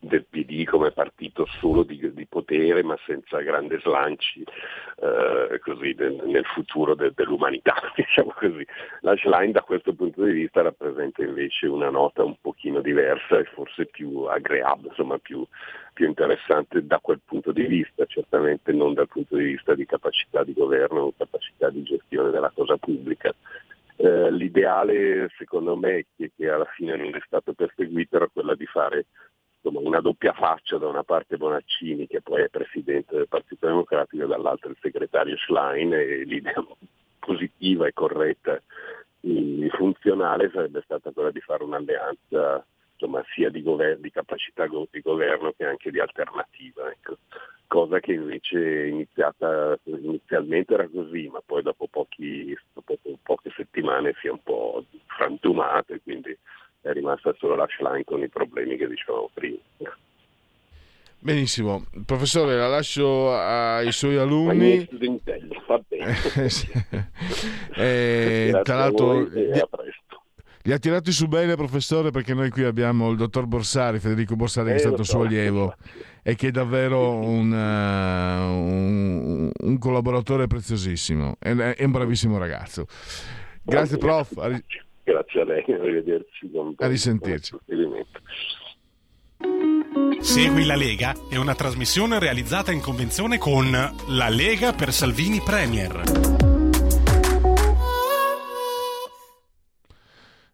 del PD come partito solo di, di potere ma senza grandi slanci eh, così nel, nel futuro de, dell'umanità diciamo la Schlein da questo punto di vista rappresenta invece una nota un pochino diversa e forse più agreabile insomma più, più interessante da quel punto di vista. Certamente non dal punto di vista di capacità di governo o capacità di gestione della cosa pubblica. Eh, l'ideale secondo me che, che alla fine non è stato perseguito era quella di fare insomma, una doppia faccia, da una parte Bonaccini che poi è presidente del Partito Democratico e dall'altra il segretario Schlein e l'idea positiva e corretta e funzionale sarebbe stata quella di fare un'alleanza insomma, sia di, gover- di, capacità di governo che anche di alternativa. Ecco. Cosa che invece iniziata, inizialmente era così, ma poi dopo, pochi, dopo poche settimane si è un po' frantumato e quindi è rimasta solo la Schlein con i problemi che dicevamo prima. Benissimo, professore, la lascio ai suoi alunni. Va bene. eh, tra l'altro, li ha tirati su bene, professore, perché noi qui abbiamo il dottor Borsari, Federico Borsari, che è eh, stato suo allievo e che è davvero un, uh, un, un collaboratore preziosissimo. È, è un bravissimo ragazzo. Grazie, prof. Grazie a lei, arrivederci. A risentirci. Segui la Lega è una trasmissione realizzata in convenzione con La Lega per Salvini Premier.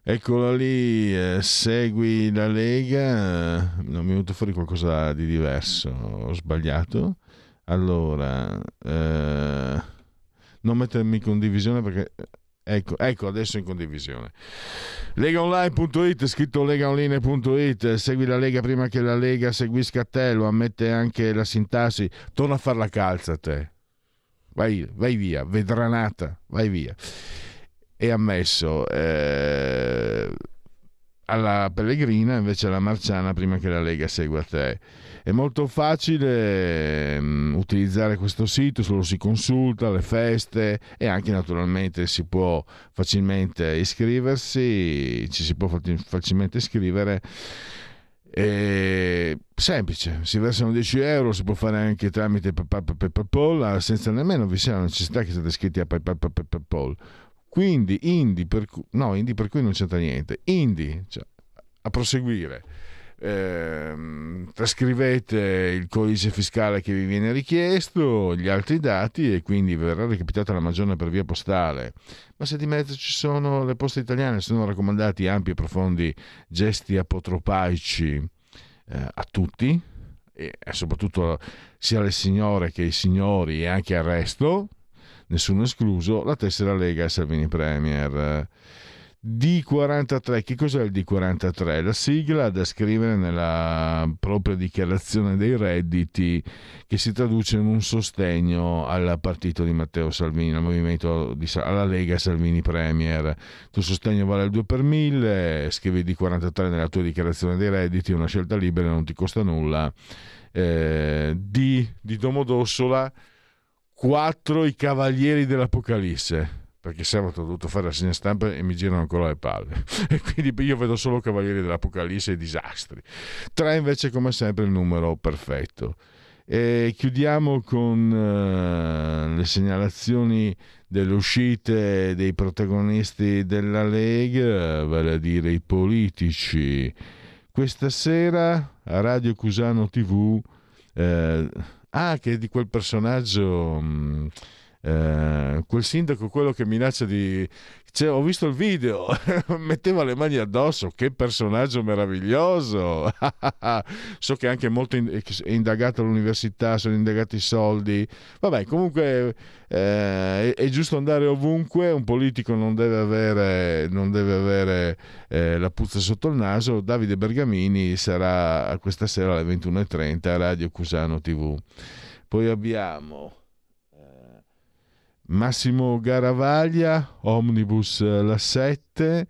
Eccola lì, eh, segui la Lega, eh, non mi è venuto fuori qualcosa di diverso, ho sbagliato. Allora, eh, non mettermi in condivisione perché Ecco, ecco, adesso in condivisione. Legaonline.it, scritto legaonline.it, segui la Lega prima che la Lega seguisca te, lo ammette anche la sintassi, torna a far la calza te. Vai, vai via, vedranata, vai via. E ammesso, eh, alla Pellegrina invece alla Marciana prima che la Lega segua te. È molto facile um, utilizzare questo sito, solo si consulta le feste e anche naturalmente si può facilmente iscriversi, ci si può facilmente iscrivere. È semplice, si versano 10 euro, si può fare anche tramite PayPal senza nemmeno vi sia la necessità che siate iscritti a PayPal. Quindi Indie per, cui, no, Indie per cui non c'entra niente. Indie, cioè, a proseguire eh, trascrivete il codice fiscale che vi viene richiesto, gli altri dati e quindi verrà recapitata la magione per via postale. Ma se di mezzo ci sono le poste italiane, sono raccomandati ampi e profondi gesti apotropaici eh, a tutti e soprattutto sia alle signore che ai signori e anche al resto, nessuno escluso, la tessera Lega e Salvini Premier. D43, che cos'è il D43? La sigla da scrivere nella propria dichiarazione dei redditi che si traduce in un sostegno al partito di Matteo Salvini, al movimento di, alla Lega Salvini Premier. Il tuo sostegno vale il 2 per 1000, scrivi D43 nella tua dichiarazione dei redditi, una scelta libera, non ti costa nulla. Eh, D di Domodossola, 4 i cavalieri dell'Apocalisse perché sabato ho dovuto fare la segna stampa e mi girano ancora le palle e quindi io vedo solo Cavalieri dell'Apocalisse e disastri. 3 invece come sempre il numero perfetto. E chiudiamo con uh, le segnalazioni delle uscite dei protagonisti della Lega vale a dire i politici. Questa sera a Radio Cusano TV eh, ah che di quel personaggio mh, mm, eh, quel sindaco, quello che minaccia di... Cioè, ho visto il video, metteva le mani addosso, che personaggio meraviglioso. so che anche molto in... è indagato all'università, sono indagati i soldi. Vabbè, comunque eh, è, giusto andare ovunque, un politico non deve avere, non deve avere eh, la puzza sotto il naso. Davide Bergamini sarà questa sera alle 21.30 a Radio Cusano TV. Poi abbiamo Massimo Garavaglia, Omnibus La 7,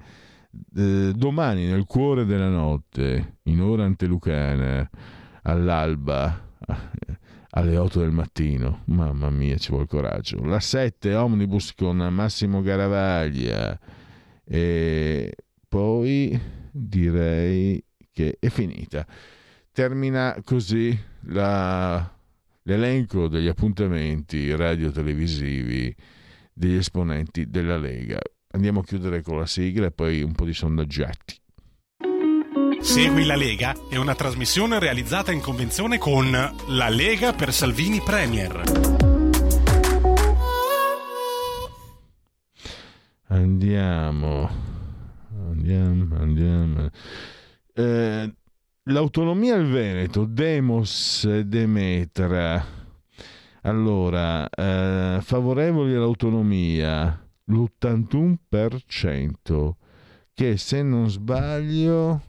eh, domani nel cuore della notte, in ora antelucana, all'alba, alle 8 del mattino. Mamma mia, ci vuole coraggio. La 7, Omnibus con Massimo Garavaglia. E poi direi che è finita. Termina così la l'elenco degli appuntamenti radio-televisivi degli esponenti della Lega. Andiamo a chiudere con la sigla e poi un po' di sondaggetti. Segui la Lega è una trasmissione realizzata in convenzione con La Lega per Salvini Premier. Andiamo, andiamo, andiamo. Eh, L'autonomia al Veneto, Demos Demetra. Allora, eh, favorevoli all'autonomia, l'81%, che se non sbaglio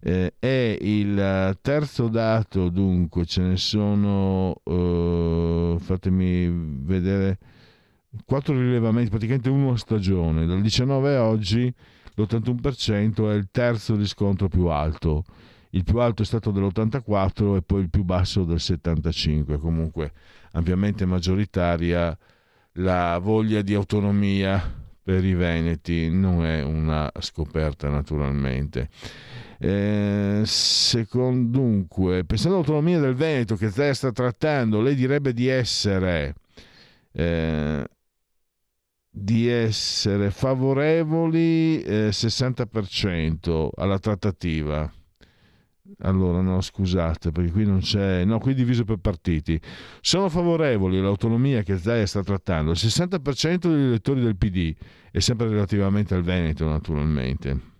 eh, è il terzo dato, dunque ce ne sono, eh, fatemi vedere, quattro rilevamenti, praticamente uno a stagione. Dal 19 a oggi l'81% è il terzo riscontro più alto il più alto è stato dell'84 e poi il più basso del 75, comunque ampiamente maggioritaria la voglia di autonomia per i veneti. Non è una scoperta naturalmente. Eh, secondo dunque, pensando all'autonomia del Veneto che lei sta trattando, lei direbbe di essere eh, di essere favorevoli eh, 60% alla trattativa allora, no, scusate, perché qui non c'è. No, qui è diviso per partiti. Sono favorevoli all'autonomia che Zaia sta trattando. Il 60% degli elettori del PD, e sempre relativamente al Veneto, naturalmente.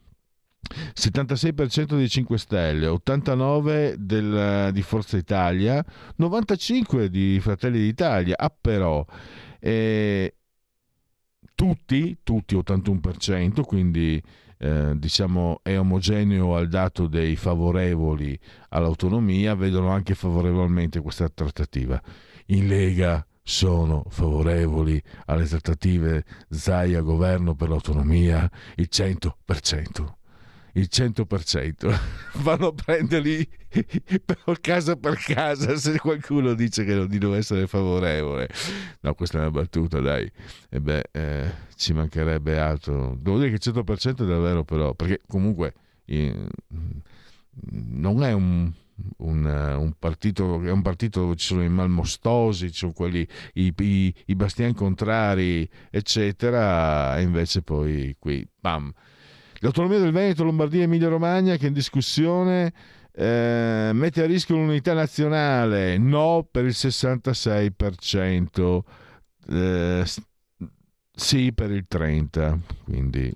76% dei 5 Stelle, 89% del, di Forza Italia, 95% di Fratelli d'Italia. Ah, però, eh, tutti, tutti 81%, quindi eh, diciamo è omogeneo al dato dei favorevoli all'autonomia, vedono anche favorevolmente questa trattativa. In Lega sono favorevoli alle trattative Zaia governo per l'autonomia il 100% il 100%. Vanno a prenderli casa per casa se qualcuno dice che non, di non essere favorevole. No, questa è una battuta, dai. E beh, eh, ci mancherebbe altro. Devo dire che il 100% è davvero però, perché comunque eh, non è un, un, un, partito, è un partito dove ci sono i malmostosi, ci sono quelli, i, i, i bastiani contrari, eccetera, e invece poi qui, bam, L'autonomia del Veneto, Lombardia e Emilia Romagna che è in discussione eh, mette a rischio l'unità nazionale, no per il 66%, eh, sì per il 30%, quindi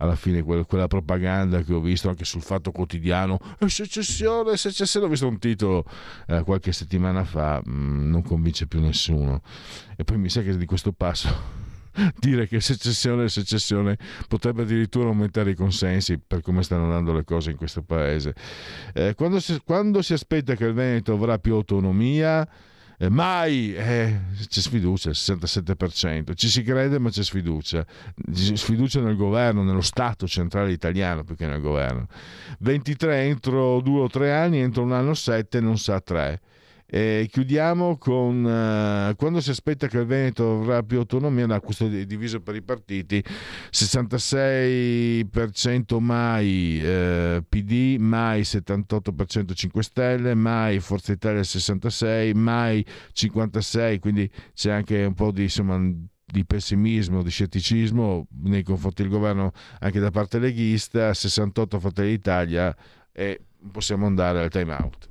alla fine quella, propaganda che ho visto anche sul Fatto Quotidiano, secessione, secessione, ho visto un titolo eh, qualche settimana fa, mh, mm, non convince più nessuno. E poi mi sa che di questo passo dire che secessione e secessione potrebbe addirittura aumentare i consensi per come stanno andando le cose in questo paese. Eh, quando, si, quando, si, aspetta che il Veneto avrà più autonomia, eh, mai eh, c'è sfiducia, il 67%, ci si crede ma c'è sfiducia, sfiducia nel governo, nello Stato centrale italiano più che nel governo. 23 entro due o tre anni, entro un anno 7 non sa 3 e chiudiamo con uh, quando si aspetta che il Veneto avrà più autonomia, no, questo è diviso per i partiti, 66% mai eh, PD, mai 78% 5 Stelle, mai Forza Italia 66, mai 56, quindi c'è anche un po' di insomma, di pessimismo, di scetticismo nei confronti del governo anche da parte leghista, 68 Fratelli d'Italia e possiamo andare al time out.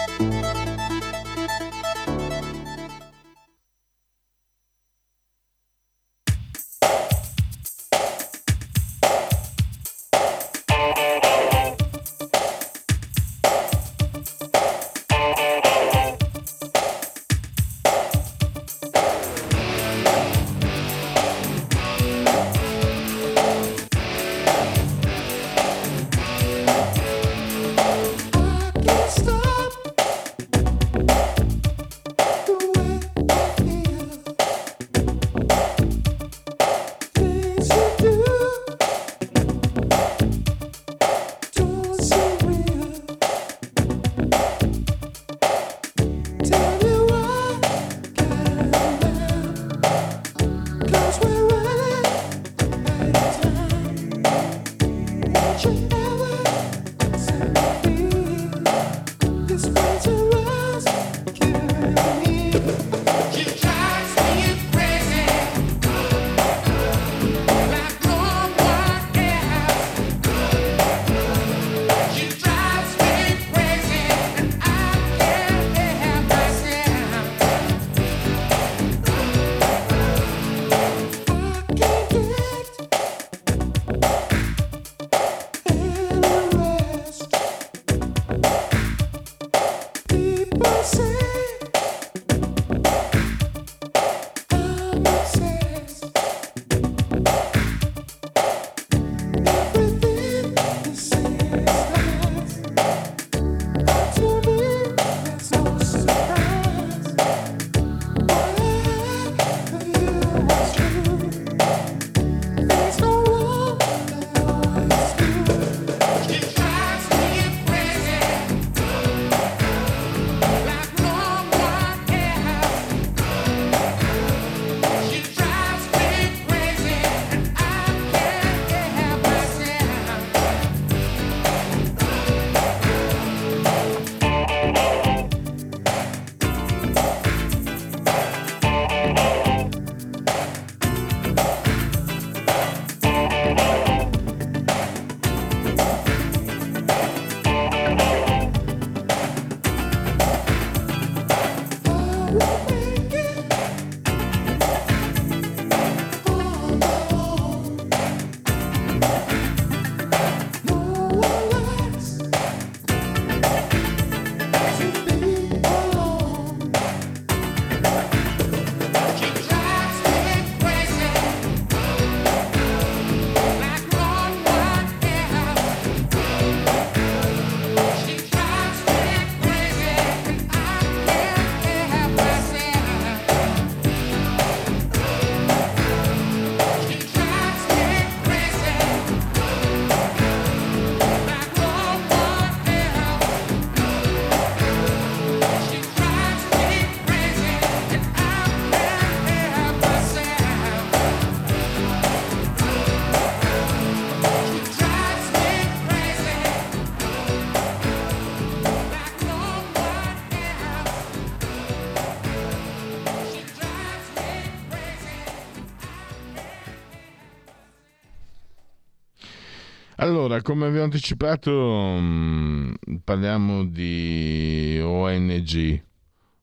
Come abbiamo anticipato, mh, mm, parliamo di ONG.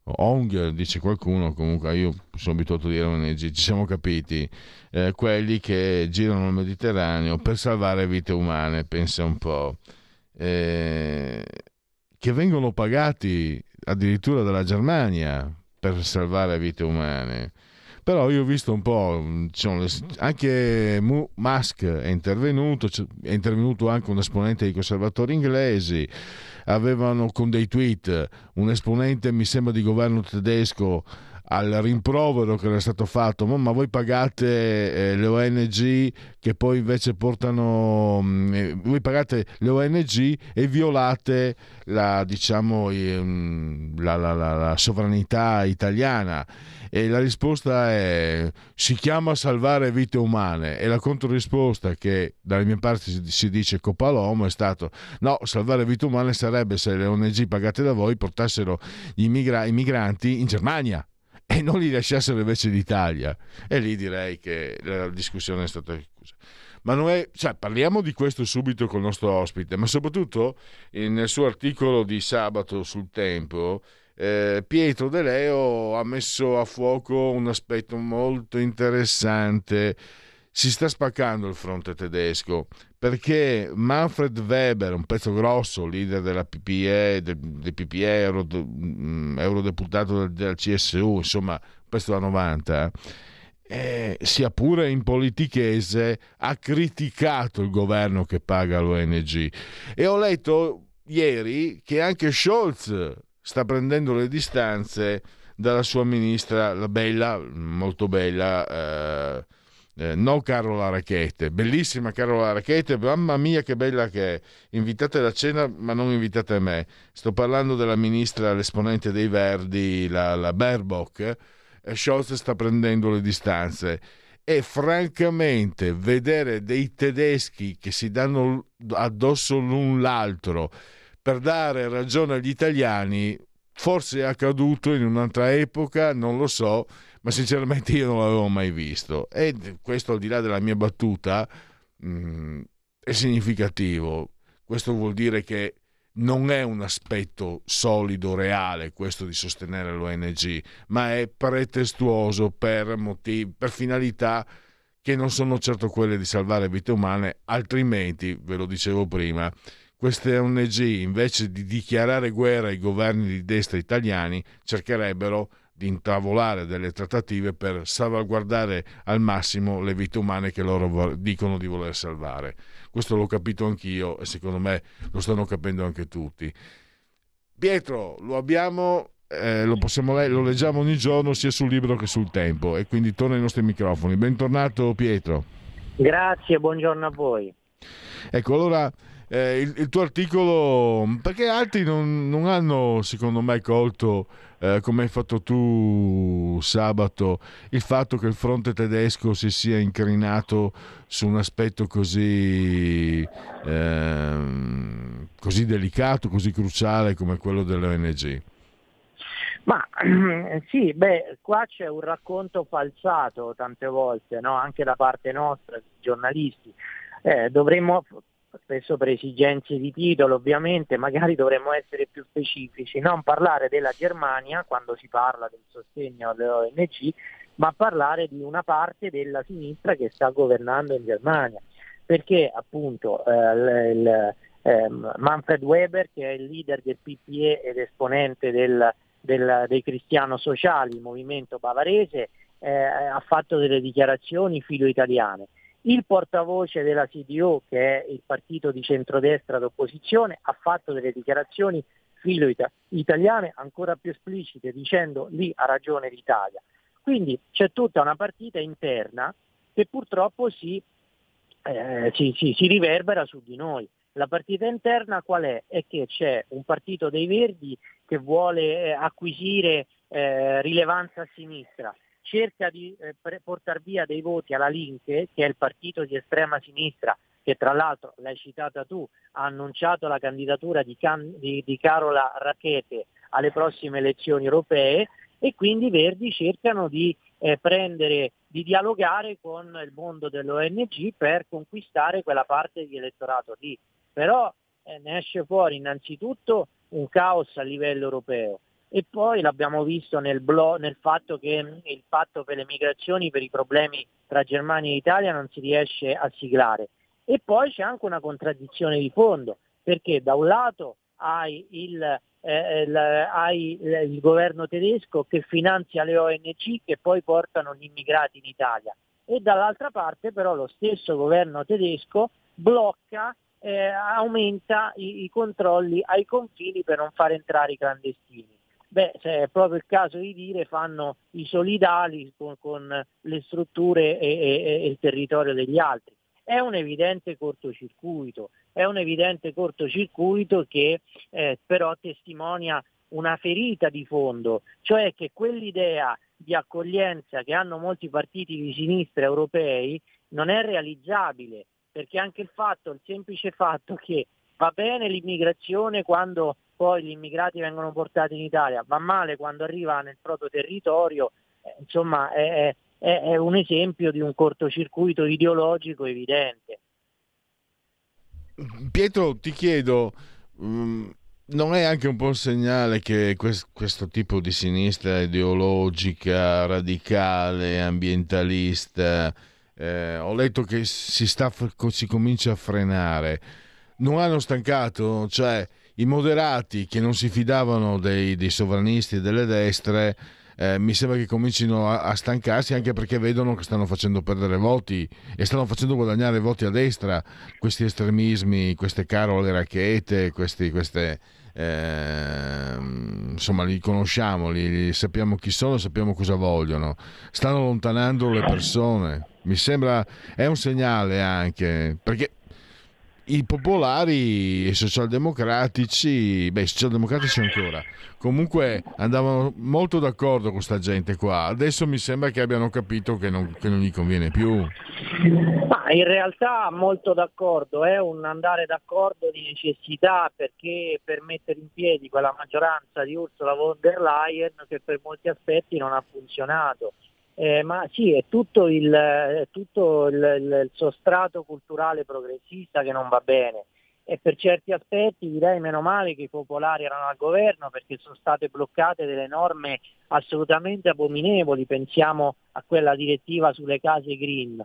ONG, dice qualcuno, comunque io sono abituato a dire ONG, ci siamo capiti, eh, quelli che girano nel Mediterraneo per salvare vite umane, pensa un po', eh, che vengono pagati addirittura dalla Germania per salvare vite umane però io ho visto un po', diciamo, anche Musk è intervenuto, è intervenuto anche un esponente dei conservatori inglesi, avevano con dei tweet un esponente, mi sembra, di governo tedesco al rimprovero che era stato fatto, ma voi pagate eh, le ONG che poi invece portano, mm, eh, voi pagate le ONG e violate la, diciamo, eh, la, la, la sovranità italiana? E la risposta è si chiama salvare vite umane. E la controrisposta che dalle mie parti si dice Copalomo è stato no, salvare vite umane sarebbe se le ONG pagate da voi portassero gli immigra- i migranti in Germania e non li lasciassero invece d'Italia e lì direi che la discussione è stata chiusa. Ma cioè, parliamo di questo subito con il nostro ospite, ma soprattutto nel suo articolo di sabato sul tempo eh, Pietro De Leo ha messo a fuoco un aspetto molto interessante. Si sta spaccando il fronte tedesco perché Manfred Weber, un pezzo grosso, leader della PPE, del, del PPE, Euro, mm, eurodeputato del, del, CSU, insomma, pezzo da 90, eh, sia pure in politichese, ha criticato il governo che paga l'ONG. E ho letto ieri che anche Scholz sta prendendo le distanze dalla sua ministra, la bella, molto bella, eh, eh, no Carola Rachete, bellissima Carola Rachete, mamma mia che bella che è, invitate alla cena ma non invitate me, sto parlando della ministra, l'esponente dei Verdi, la, la Baerbock, eh, Scholz sta prendendo le distanze. E francamente vedere dei tedeschi che si danno addosso l'un l'altro, per dare ragione agli italiani, forse è accaduto in un'altra epoca, non lo so, ma sinceramente io non l'avevo mai visto. E questo al di là della mia battuta mh, mm, è significativo. Questo vuol dire che non è un aspetto solido, reale, questo di sostenere l'ONG, ma è pretestuoso per, motivi, per finalità che non sono certo quelle di salvare vite umane, altrimenti, ve lo dicevo prima, queste ONG invece di dichiarare guerra ai governi di destra italiani cercherebbero di intavolare delle trattative per salvaguardare al massimo le vite umane che loro dicono di voler salvare. Questo l'ho capito anch'io e secondo me lo stanno capendo anche tutti. Pietro, lo abbiamo, eh, lo, possiamo, lo leggiamo ogni giorno sia sul libro che sul tempo e quindi torna ai nostri microfoni. Bentornato Pietro. Grazie, buongiorno a voi. Ecco, allora eh, il, il, tuo articolo, perché altri non, non hanno secondo me colto, eh, come hai fatto tu sabato, il fatto che il fronte tedesco si sia incrinato su un aspetto così, eh, così delicato, così cruciale come quello delle ONG. Ma sì, beh, qua c'è un racconto falsato tante volte, no? anche da parte nostra, giornalisti. Eh, dovremmo spesso per esigenze di titolo ovviamente, magari dovremmo essere più specifici, non parlare della Germania quando si parla del sostegno alle ONG, ma parlare di una parte della sinistra che sta governando in Germania, perché appunto eh, il, eh, Manfred Weber, che è il leader del PPE ed esponente del, del, dei cristiano-sociali, il movimento bavarese, eh, ha fatto delle dichiarazioni filo-italiane il portavoce della CDO, che è il partito di centrodestra d'opposizione, ha fatto delle dichiarazioni filo italiane ancora più esplicite dicendo lì ha ragione l'Italia. Quindi c'è tutta una partita interna che purtroppo si, eh, si, si, si riverbera su di noi. La partita interna qual è? È che c'è un partito dei Verdi che vuole eh, acquisire eh, rilevanza a sinistra, cerca di eh, portare via dei voti alla Linke, che è il partito di estrema sinistra, che tra l'altro, l'hai citata tu, ha annunciato la candidatura di, Can- di, di Carola Racchete alle prossime elezioni europee e quindi i Verdi cercano di eh, prendere, di dialogare con il mondo dell'ONG per conquistare quella parte di elettorato lì. Però eh, ne esce fuori innanzitutto un caos a livello europeo e poi l'abbiamo visto nel, blog, nel fatto che il patto per le migrazioni per i problemi tra Germania e Italia non si riesce a siglare. E poi c'è anche una contraddizione di fondo, perché da un lato hai il, eh, il, hai il governo tedesco che finanzia le ONG che poi portano gli immigrati in Italia e dall'altra parte però lo stesso governo tedesco blocca, eh, aumenta i, i controlli ai confini per non far entrare i clandestini beh, se è proprio il caso di dire, fanno i solidali con, con le strutture e, e, e, il territorio degli altri. È un evidente cortocircuito, è un evidente cortocircuito che eh, però testimonia una ferita di fondo, cioè che quell'idea di accoglienza che hanno molti partiti di sinistra europei non è realizzabile, perché anche il fatto, il semplice fatto che va bene l'immigrazione quando poi gli immigrati vengono portati in Italia, va male quando arriva nel proprio territorio, eh, insomma è, è, è, un esempio di un cortocircuito ideologico evidente. Pietro, ti chiedo, um, non è anche un po' un segnale che quest- questo tipo di sinistra ideologica, radicale, ambientalista, eh, ho letto che si, sta, si comincia a frenare, non hanno stancato? Cioè, i moderati che non si fidavano dei, dei sovranisti e delle destre eh, mi sembra che comincino a, a, stancarsi anche perché vedono che stanno facendo perdere voti e stanno facendo guadagnare voti a destra questi estremismi, queste carole racchete, questi, queste, eh, insomma li conosciamo, li, li, sappiamo chi sono, sappiamo cosa vogliono, stanno allontanando le persone. Mi sembra, è un segnale anche, perché i popolari e i socialdemocratici, beh, i socialdemocratici ancora, comunque andavano molto d'accordo con questa gente qua. Adesso mi sembra che abbiano capito che non, che non gli conviene più. Ma in realtà molto d'accordo, è un andare d'accordo di necessità perché per mettere in piedi quella maggioranza di Ursula von der Leyen che per molti aspetti non ha funzionato eh, ma sì, è tutto, il, è tutto il, il, il, sostrato culturale progressista che non va bene e per certi aspetti direi meno male che i popolari erano al governo perché sono state bloccate delle norme assolutamente abominevoli, pensiamo a quella direttiva sulle case green.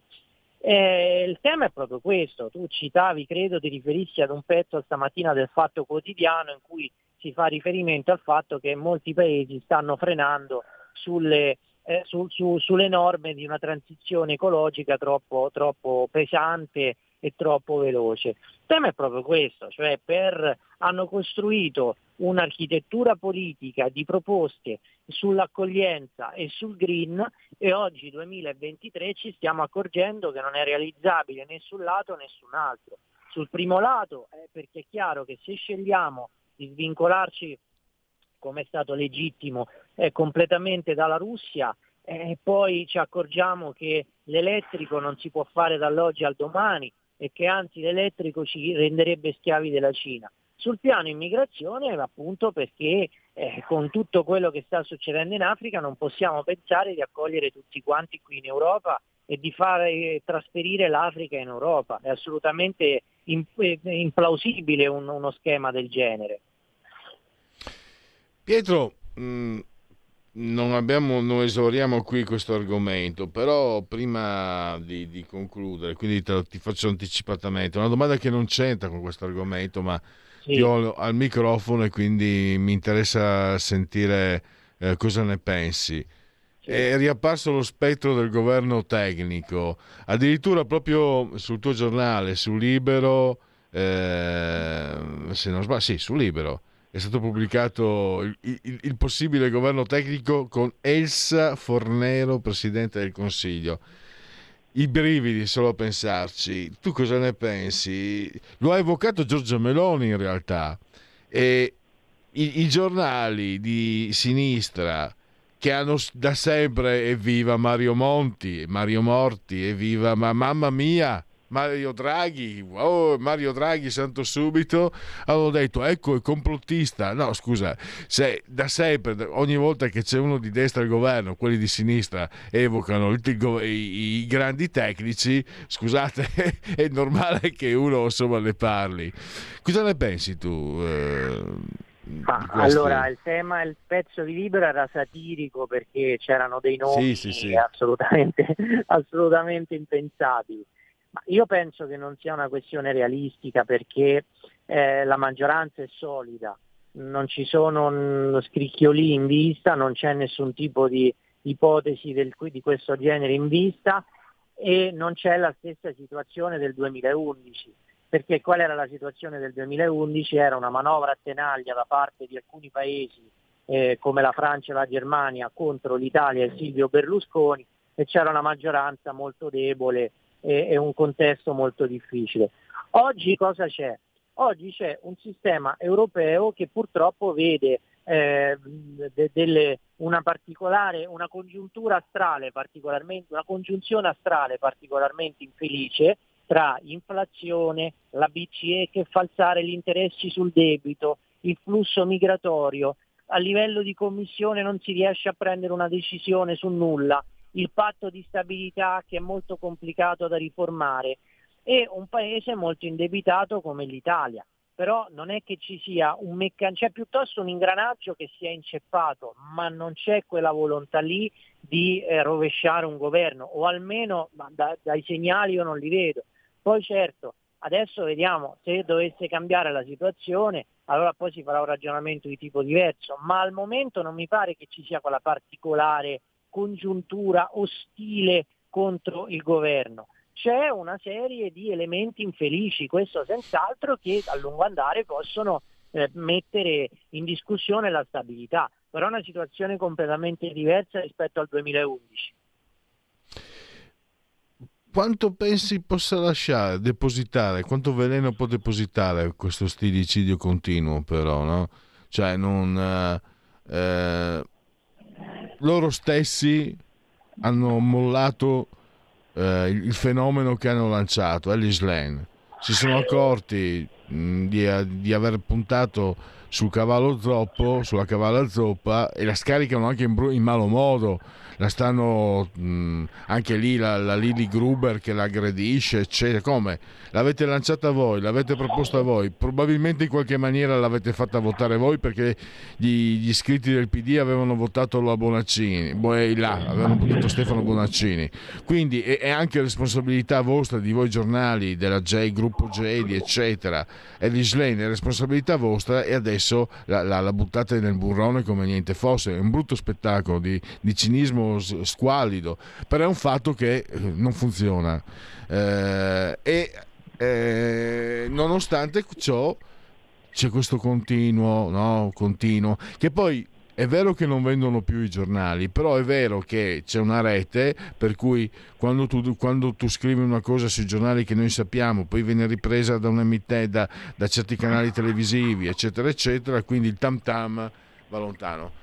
Eh, il tema è proprio questo, tu citavi, credo ti riferissi ad un pezzo stamattina del Fatto Quotidiano in cui si fa riferimento al fatto che molti paesi stanno frenando sulle, eh, su, su, sulle norme di una transizione ecologica troppo, troppo pesante e troppo veloce. Il tema è proprio questo, cioè per, hanno costruito un'architettura politica di proposte sull'accoglienza e sul green e oggi 2023 ci stiamo accorgendo che non è realizzabile né sul lato né su altro. Sul primo lato è perché è chiaro che se scegliamo di svincolarci come è stato legittimo eh, completamente dalla Russia eh, poi ci accorgiamo che l'elettrico non si può fare dall'oggi al domani e che anzi l'elettrico ci renderebbe schiavi della Cina. Sul piano immigrazione appunto perché eh, con tutto quello che sta succedendo in Africa non possiamo pensare di accogliere tutti quanti qui in Europa e di fare eh, trasferire l'Africa in Europa. È assolutamente eh, implausibile un, uno schema del genere. Pietro, mh, mm, non, abbiamo, non, esauriamo qui questo argomento, però prima di, di concludere, quindi te, ti faccio anticipatamente una domanda che non c'entra con questo argomento, ma sì. ti ho al microfono e quindi mi interessa sentire eh, cosa ne pensi. Sì. È riapparso lo spettro del governo tecnico, addirittura proprio sul tuo giornale, su Libero, eh, se non sbaglio, sì, su Libero è stato pubblicato il, il, il, possibile governo tecnico con Elsa Fornero, Presidente del Consiglio. I brividi solo a pensarci. Tu cosa ne pensi? Lo ha evocato Giorgia Meloni in realtà. E i, i giornali di sinistra che hanno da sempre evviva Mario Monti, Mario Morti, evviva ma mamma mia, Mario Draghi, oh, Mario Draghi, santo subito, hanno detto ecco è complottista. No, scusa, se da sempre, ogni volta che c'è uno di destra al governo, quelli di sinistra evocano il, i, i, grandi tecnici, scusate, è normale che uno insomma ne parli. Cosa ne pensi tu? Eh, Ma, allora, il tema, il pezzo di libro era satirico perché c'erano dei nomi sì, sì, sì. Assolutamente, assolutamente impensabili. Ma io penso che non sia una questione realistica perché eh, la maggioranza è solida, non ci sono scricchioli in vista, non c'è nessun tipo di ipotesi del, di questo genere in vista e non c'è la stessa situazione del 2011. Perché qual era la situazione del 2011? Era una manovra a tenaglia da parte di alcuni paesi eh, come la Francia e la Germania contro l'Italia e Silvio Berlusconi e c'era una maggioranza molto debole e un contesto molto difficile. Oggi cosa c'è? Oggi c'è un sistema europeo che purtroppo vede eh, de, delle, una particolare, una congiuntura astrale particolarmente, una congiunzione astrale particolarmente infelice tra inflazione, la BCE che fa alzare gli interessi sul debito, il flusso migratorio, a livello di commissione non si riesce a prendere una decisione su nulla, il patto di stabilità che è molto complicato da riformare e un paese molto indebitato come l'Italia. Però non è che ci sia un meccanismo, c'è piuttosto un ingranaggio che si è inceppato, ma non c'è quella volontà lì di eh, rovesciare un governo, o almeno da, dai segnali io non li vedo. Poi certo, adesso vediamo se dovesse cambiare la situazione, allora poi si farà un ragionamento di tipo diverso, ma al momento non mi pare che ci sia quella particolare congiuntura ostile contro il governo. C'è una serie di elementi infelici, questo senz'altro, che a lungo andare possono eh, mettere in discussione la stabilità, però è una situazione completamente diversa rispetto al 2011 quanto pensi possa lasciare, depositare, quanto veleno può depositare questo stilicidio continuo però, no? Cioè non... Eh, eh, loro stessi hanno mollato eh, il fenomeno che hanno lanciato, Alice Lane. Si sono accorti mh, di, di aver puntato sul cavallo zoppo, sulla cavalla zoppa e la scaricano anche in, in malo modo la stanno mh, anche lì la, la Lily Gruber che l'aggredisce, eccetera. Come? L'avete lanciata voi, l'avete proposta voi, probabilmente in qualche maniera l'avete fatta votare voi perché gli, gli iscritti del PD avevano votato la Bonaccini, boh, là, avevano votato Stefano Bonaccini. Quindi è, è, anche responsabilità vostra, di voi giornali, della J, gruppo JD, eccetera, e di Slane, è responsabilità vostra e adesso la, la, la buttate nel burrone come niente fosse. È un brutto spettacolo di, di cinismo squallido, però è un fatto che eh, non funziona. Eh, e eh, nonostante ciò c'è questo continuo, no? continuo, che poi è vero che non vendono più i giornali, però è vero che c'è una rete per cui quando tu, quando tu scrivi una cosa sui giornali che noi sappiamo, poi viene ripresa da un emittente, da, da certi canali televisivi, eccetera, eccetera, quindi il tam tam va lontano.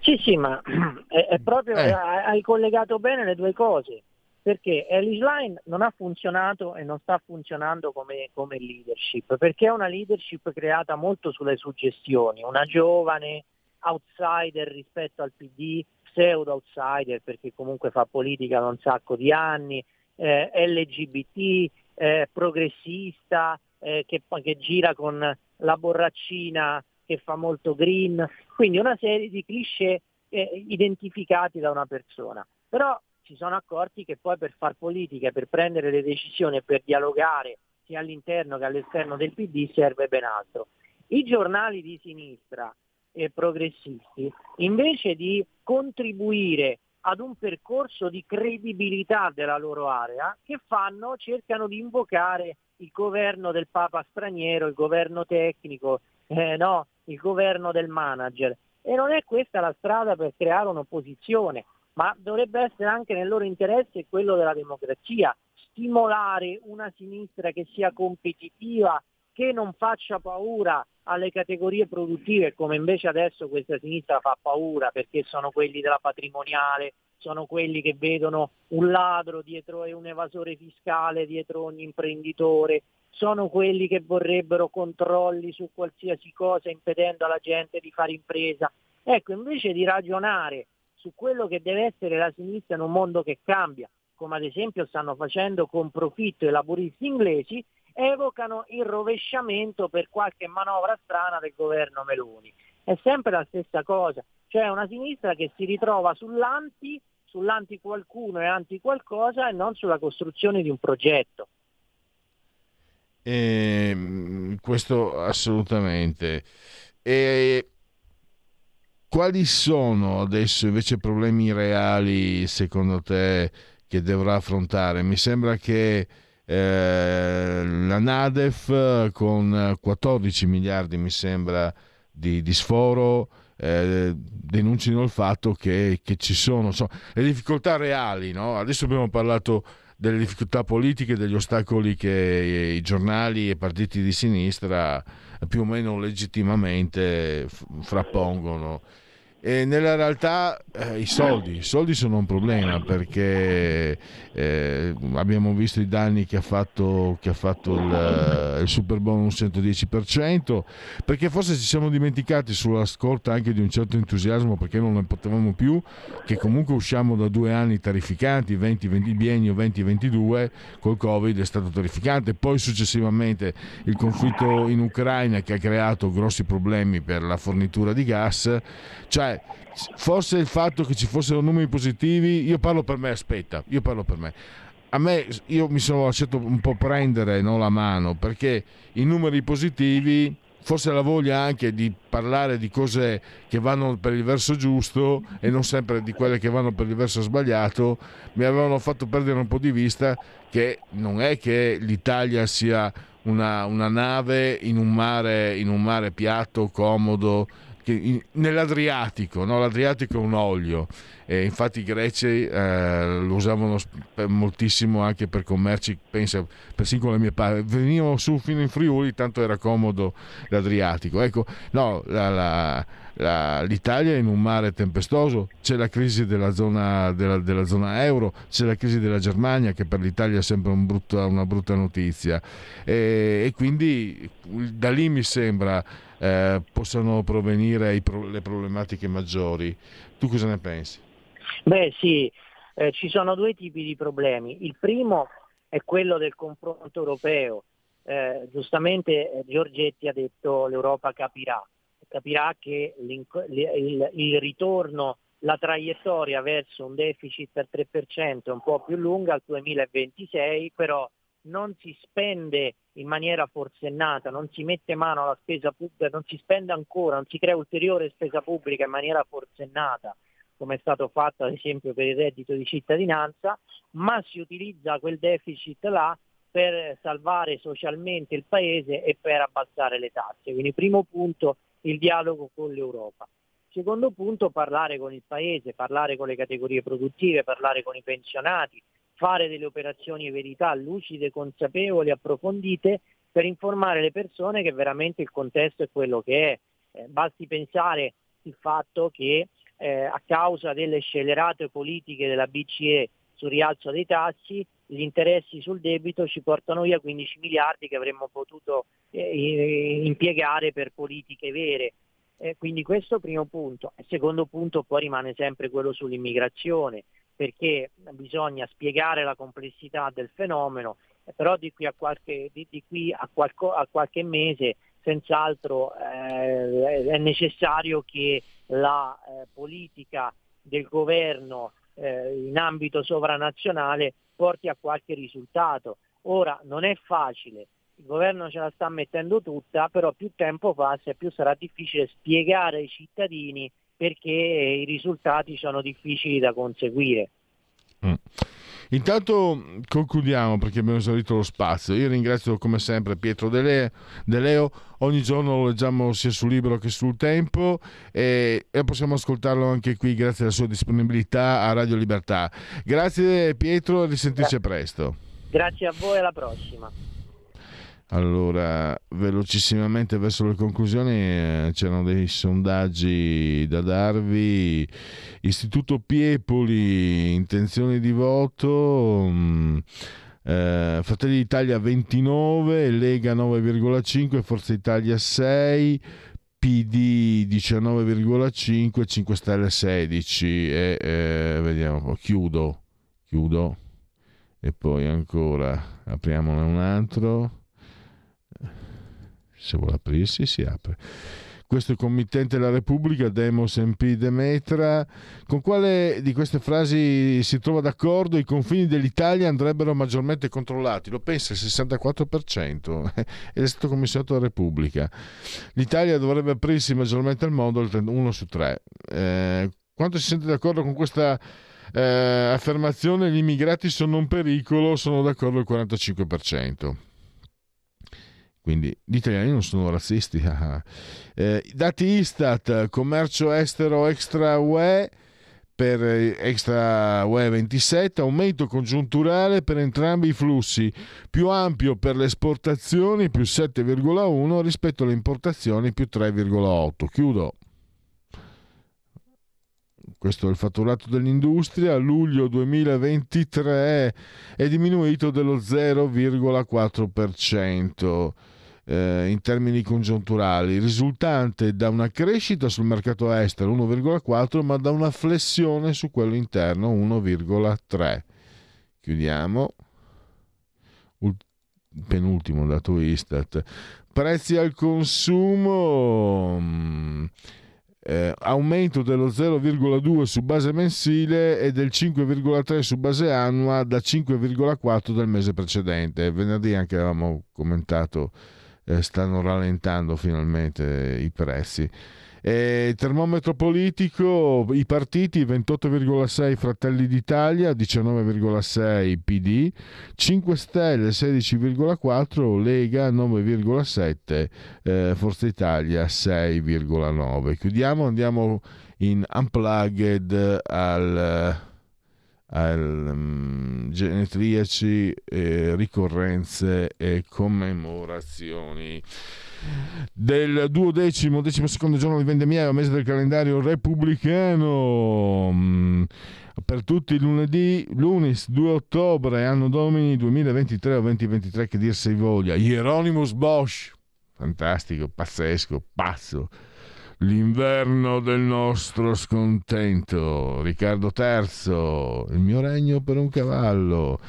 Sì, sì, ma è, è proprio, eh. hai collegato bene le due cose, perché Alice Line non ha funzionato e non sta funzionando come, come leadership, perché è una leadership creata molto sulle suggestioni, una giovane outsider rispetto al PD, pseudo outsider perché comunque fa politica da un sacco di anni, eh, LGBT, eh, progressista, eh, che, che gira con la borraccina che fa molto green, quindi una serie di cliché eh, identificati da una persona. Però si sono accorti che poi per far politica, per prendere le decisioni per dialogare sia all'interno che all'esterno del PD serve ben altro. I giornali di sinistra e progressisti, invece di contribuire ad un percorso di credibilità della loro area, che fanno? Cercano di invocare il governo del Papa straniero, il governo tecnico, eh, no, il governo del manager. E non è questa la strada per creare un'opposizione, ma dovrebbe essere anche nel loro interesse quello della democrazia, stimolare una sinistra che sia competitiva, che non faccia paura alle categorie produttive, come invece adesso questa sinistra fa paura perché sono quelli della patrimoniale, sono quelli che vedono un ladro dietro e un evasore fiscale dietro ogni imprenditore, sono quelli che vorrebbero controlli su qualsiasi cosa impedendo alla gente di fare impresa. Ecco, invece di ragionare su quello che deve essere la sinistra in un mondo che cambia, come ad esempio stanno facendo con profitto i laburisti inglesi, evocano il rovesciamento per qualche manovra strana del governo Meloni. È sempre la stessa cosa, cioè una sinistra che si ritrova sull'anti, sull'anti qualcuno e anti qualcosa e non sulla costruzione di un progetto. Eh, questo assolutamente. E quali sono adesso invece problemi reali secondo te che dovrà affrontare? Mi sembra che eh, la Nadef con 14 miliardi mi sembra di, di sforo eh, denunciano il fatto che, che ci sono so, le difficoltà reali. No? Adesso abbiamo parlato delle difficoltà politiche, degli ostacoli che i giornali e i partiti di sinistra più o meno legittimamente frappongono. E nella realtà eh, i soldi, i soldi sono un problema perché eh, abbiamo visto i danni che ha fatto, che ha fatto il, il super bonus 110%, perché forse ci siamo dimenticati sulla scorta anche di un certo entusiasmo perché non ne potevamo più, che comunque usciamo da due anni tarificanti, 20, 20 biennio 2022, col Covid è stato tarificante, poi successivamente il conflitto in Ucraina che ha creato grossi problemi per la fornitura di gas, cioè forse il fatto che ci fossero numeri positivi, io parlo per me, aspetta, io parlo per me. A me, io mi sono lasciato un po' prendere no, la mano perché i numeri positivi, forse la voglia anche di parlare di cose che vanno per il verso giusto e non sempre di quelle che vanno per il verso sbagliato, mi avevano fatto perdere un po' di vista che non è che l'Italia sia una, una nave in un, mare, in un mare piatto, comodo, in, nell'Adriatico, no? l'Adriatico è un olio e infatti i greci eh, lo usavano moltissimo anche per commerci, pensa, persino con le mie parti, venivano su fino in Friuli, tanto era comodo l'Adriatico. Ecco, no, la, la, la, l'Italia è in un mare tempestoso, c'è la crisi della zona, della, della zona, euro, c'è la crisi della Germania che per l'Italia è sempre un brutta, una brutta notizia e, e quindi da lì mi sembra eh, possano provenire pro- le problematiche maggiori. Tu cosa ne pensi? Beh sì, eh, ci sono due tipi di problemi. Il primo è quello del confronto europeo. Eh, giustamente eh, Giorgetti ha detto l'Europa capirà, capirà che il, il, ritorno, la traiettoria verso un deficit per 3% è un po' più lunga al 2026, però non si spende in maniera forsennata, non si mette mano alla spesa pubblica, non si spende ancora, non si crea ulteriore spesa pubblica in maniera forsennata, come è stato fatto ad esempio per il reddito di cittadinanza, ma si utilizza quel deficit là per salvare socialmente il paese e per abbassare le tasse. Quindi primo punto il dialogo con l'Europa. Secondo punto parlare con il paese, parlare con le categorie produttive, parlare con i pensionati, fare delle operazioni verità lucide, consapevoli, approfondite per informare le persone che veramente il contesto è quello che è. Eh, basti pensare il fatto che eh, a causa delle scelerate politiche della BCE sul rialzo dei tassi, gli interessi sul debito ci portano via 15 miliardi che avremmo potuto eh, impiegare per politiche vere. Eh, quindi questo primo punto. Il secondo punto poi rimane sempre quello sull'immigrazione perché bisogna spiegare la complessità del fenomeno, però di qui a qualche, di, di qui a qualco, a qualche mese senz'altro eh, è necessario che la eh, politica del governo eh, in ambito sovranazionale porti a qualche risultato. Ora non è facile, il governo ce la sta mettendo tutta, però più tempo passa e più sarà difficile spiegare ai cittadini perché i risultati sono difficili da conseguire. Mm. Intanto concludiamo perché abbiamo esaurito lo spazio. Io ringrazio come sempre Pietro De, Leo, ogni giorno lo leggiamo sia sul libro che sul tempo e, e, possiamo ascoltarlo anche qui grazie alla sua disponibilità a Radio Libertà. Grazie Pietro e risentirci presto. Grazie a voi, alla prossima. Allora, velocissimamente verso le conclusioni, eh, c'erano dei sondaggi da darvi. Istituto Piepoli, intenzioni di voto. Mh, mm, eh, Fratelli d'Italia 29, Lega 9,5, Forza Italia 6, PD 19,5, 5 Stelle 16. E, eh, vediamo, chiudo, chiudo. E poi ancora apriamone un altro se vuole aprirsi si apre. Questo è committente della Repubblica, Demos MP Demetra. Con quale di queste frasi si trova d'accordo? I confini dell'Italia andrebbero maggiormente controllati, lo pensa il 64% ed è stato commissionato dalla Repubblica. L'Italia dovrebbe aprirsi maggiormente al mondo, il 1 su 3. Eh, quanto si sente d'accordo con questa eh, affermazione? Gli immigrati sono un pericolo, sono d'accordo il 45%. Quindi gli italiani non sono razzisti. eh, dati Istat, commercio estero extra UE per extra UE 27, aumento congiunturale per entrambi i flussi, più ampio per le esportazioni più 7,1 rispetto alle importazioni più 3,8. Chiudo. Questo è il fatturato dell'industria. A luglio 2023 è diminuito dello 0,4% eh, in termini congiunturali, risultante da una crescita sul mercato estero 1,4 ma da una flessione su quello interno 1,3. Chiudiamo. Ult- penultimo dato Istat. Prezzi al consumo. Mm, eh, aumento dello 0,2 su base mensile e del 5,3 su base annua da 5,4 del mese precedente. Venerdì anche avevamo commentato eh, stanno rallentando finalmente i prezzi. E termometro politico, i partiti 28,6 Fratelli d'Italia, 19,6 PD, 5 Stelle 16,4, Lega 9,7, eh, Forza Italia 6,9. Chiudiamo, andiamo in unplugged al al um, genetriaci, eh, ricorrenze e commemorazioni del duodecimo, decimo secondo giorno di vendemmiaio, mese del calendario repubblicano. Mm, per tutti i lunedì, lunis 2 ottobre, anno domini 2023 o 2023, che dir si voglia. Hieronymus Bosch, fantastico, pazzesco, pazzo. L'inverno del nostro scontento. Riccardo III, il mio regno per un cavallo.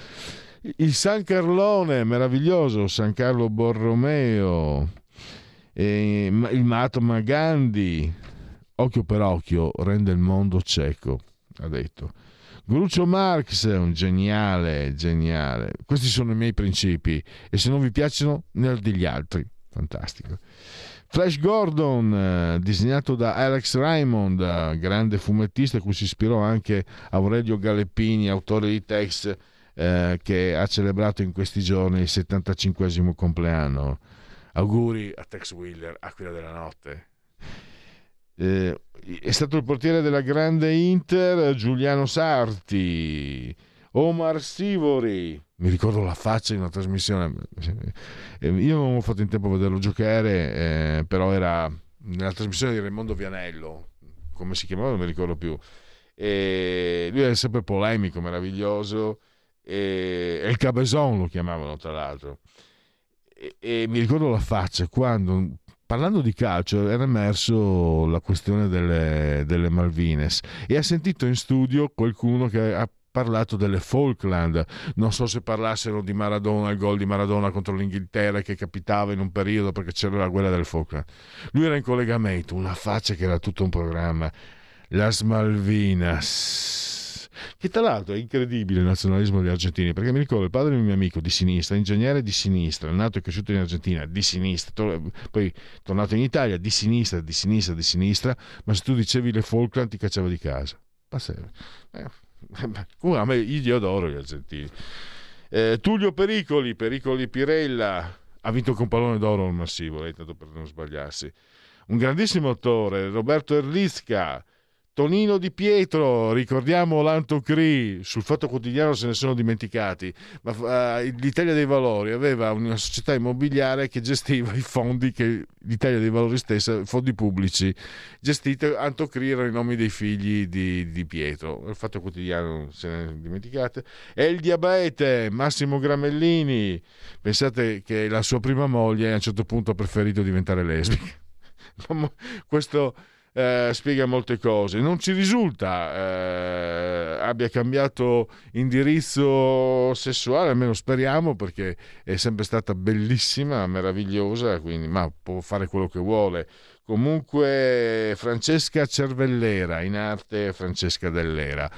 Il San Carlone, meraviglioso, San Carlo Borromeo e il Mahatma Gandhi, occhio per occhio, rende il mondo cieco, ha detto. Gruccio Marx, un geniale, geniale. Questi sono i miei principi e se non vi piacciono, ne ho degli altri. Fantastico. Flash Gordon, eh, disegnato da Alex Raymond, eh, grande fumettista a cui si ispirò anche Aurelio Galleppini, autore di text eh, che ha celebrato in questi giorni il 75 compleanno. Auguri a Tex Wheeler, Aquila della Notte. Eh, è stato il portiere della grande Inter Giuliano Sarti, Omar Sivori. Mi ricordo la faccia in una trasmissione. Eh, io non ho fatto in tempo a vederlo giocare, eh, però era nella trasmissione di Raimondo Vianello. Come si chiamava? Non mi ricordo più. E lui era sempre polemico, meraviglioso. E, e il Cabezon lo chiamavano, tra l'altro e, e mi ricordo la faccia quando parlando di calcio era emerso la questione delle, delle, Malvines e ha sentito in studio qualcuno che ha parlato delle Falkland. Non so se parlassero di Maradona il gol di Maradona contro l'Inghilterra che capitava in un periodo perché c'era la guerra delle Falkland. Lui era in collegamento una faccia che era tutto un programma. Las Malvinas che tra l'altro è incredibile il nazionalismo degli argentini, perché mi ricordo il padre di un mio amico di sinistra, ingegnere di sinistra, nato e cresciuto in Argentina, di sinistra, poi tornato in Italia, di sinistra, di sinistra, di sinistra, ma se tu dicevi le Falkland ti cacciava di casa. Passava. Eh, a me, io adoro gli argentini. Eh, Tullio Pericoli, Pericoli Pirella, ha vinto con pallone d'oro al massivo, lei tanto per non sbagliarsi. Un grandissimo attore, Roberto Erlisca, Tonino Di Pietro, ricordiamo l'Antocri, sul Fatto Quotidiano se ne sono dimenticati, ma uh, l'Italia dei Valori aveva una società immobiliare che gestiva i fondi che l'Italia dei Valori stessa, fondi pubblici, gestite, Antocri erano i nomi dei figli di, di Pietro, il Fatto Quotidiano se ne dimenticate, e il diabete, Massimo Gramellini, pensate che la sua prima moglie a un certo punto ha preferito diventare lesbica. Questo eh, spiega molte cose. Non ci risulta eh, abbia cambiato indirizzo sessuale, almeno speriamo, perché è sempre stata bellissima, meravigliosa, quindi, ma può fare quello che vuole. Comunque Francesca Cervellera, in arte Francesca Dell'Era.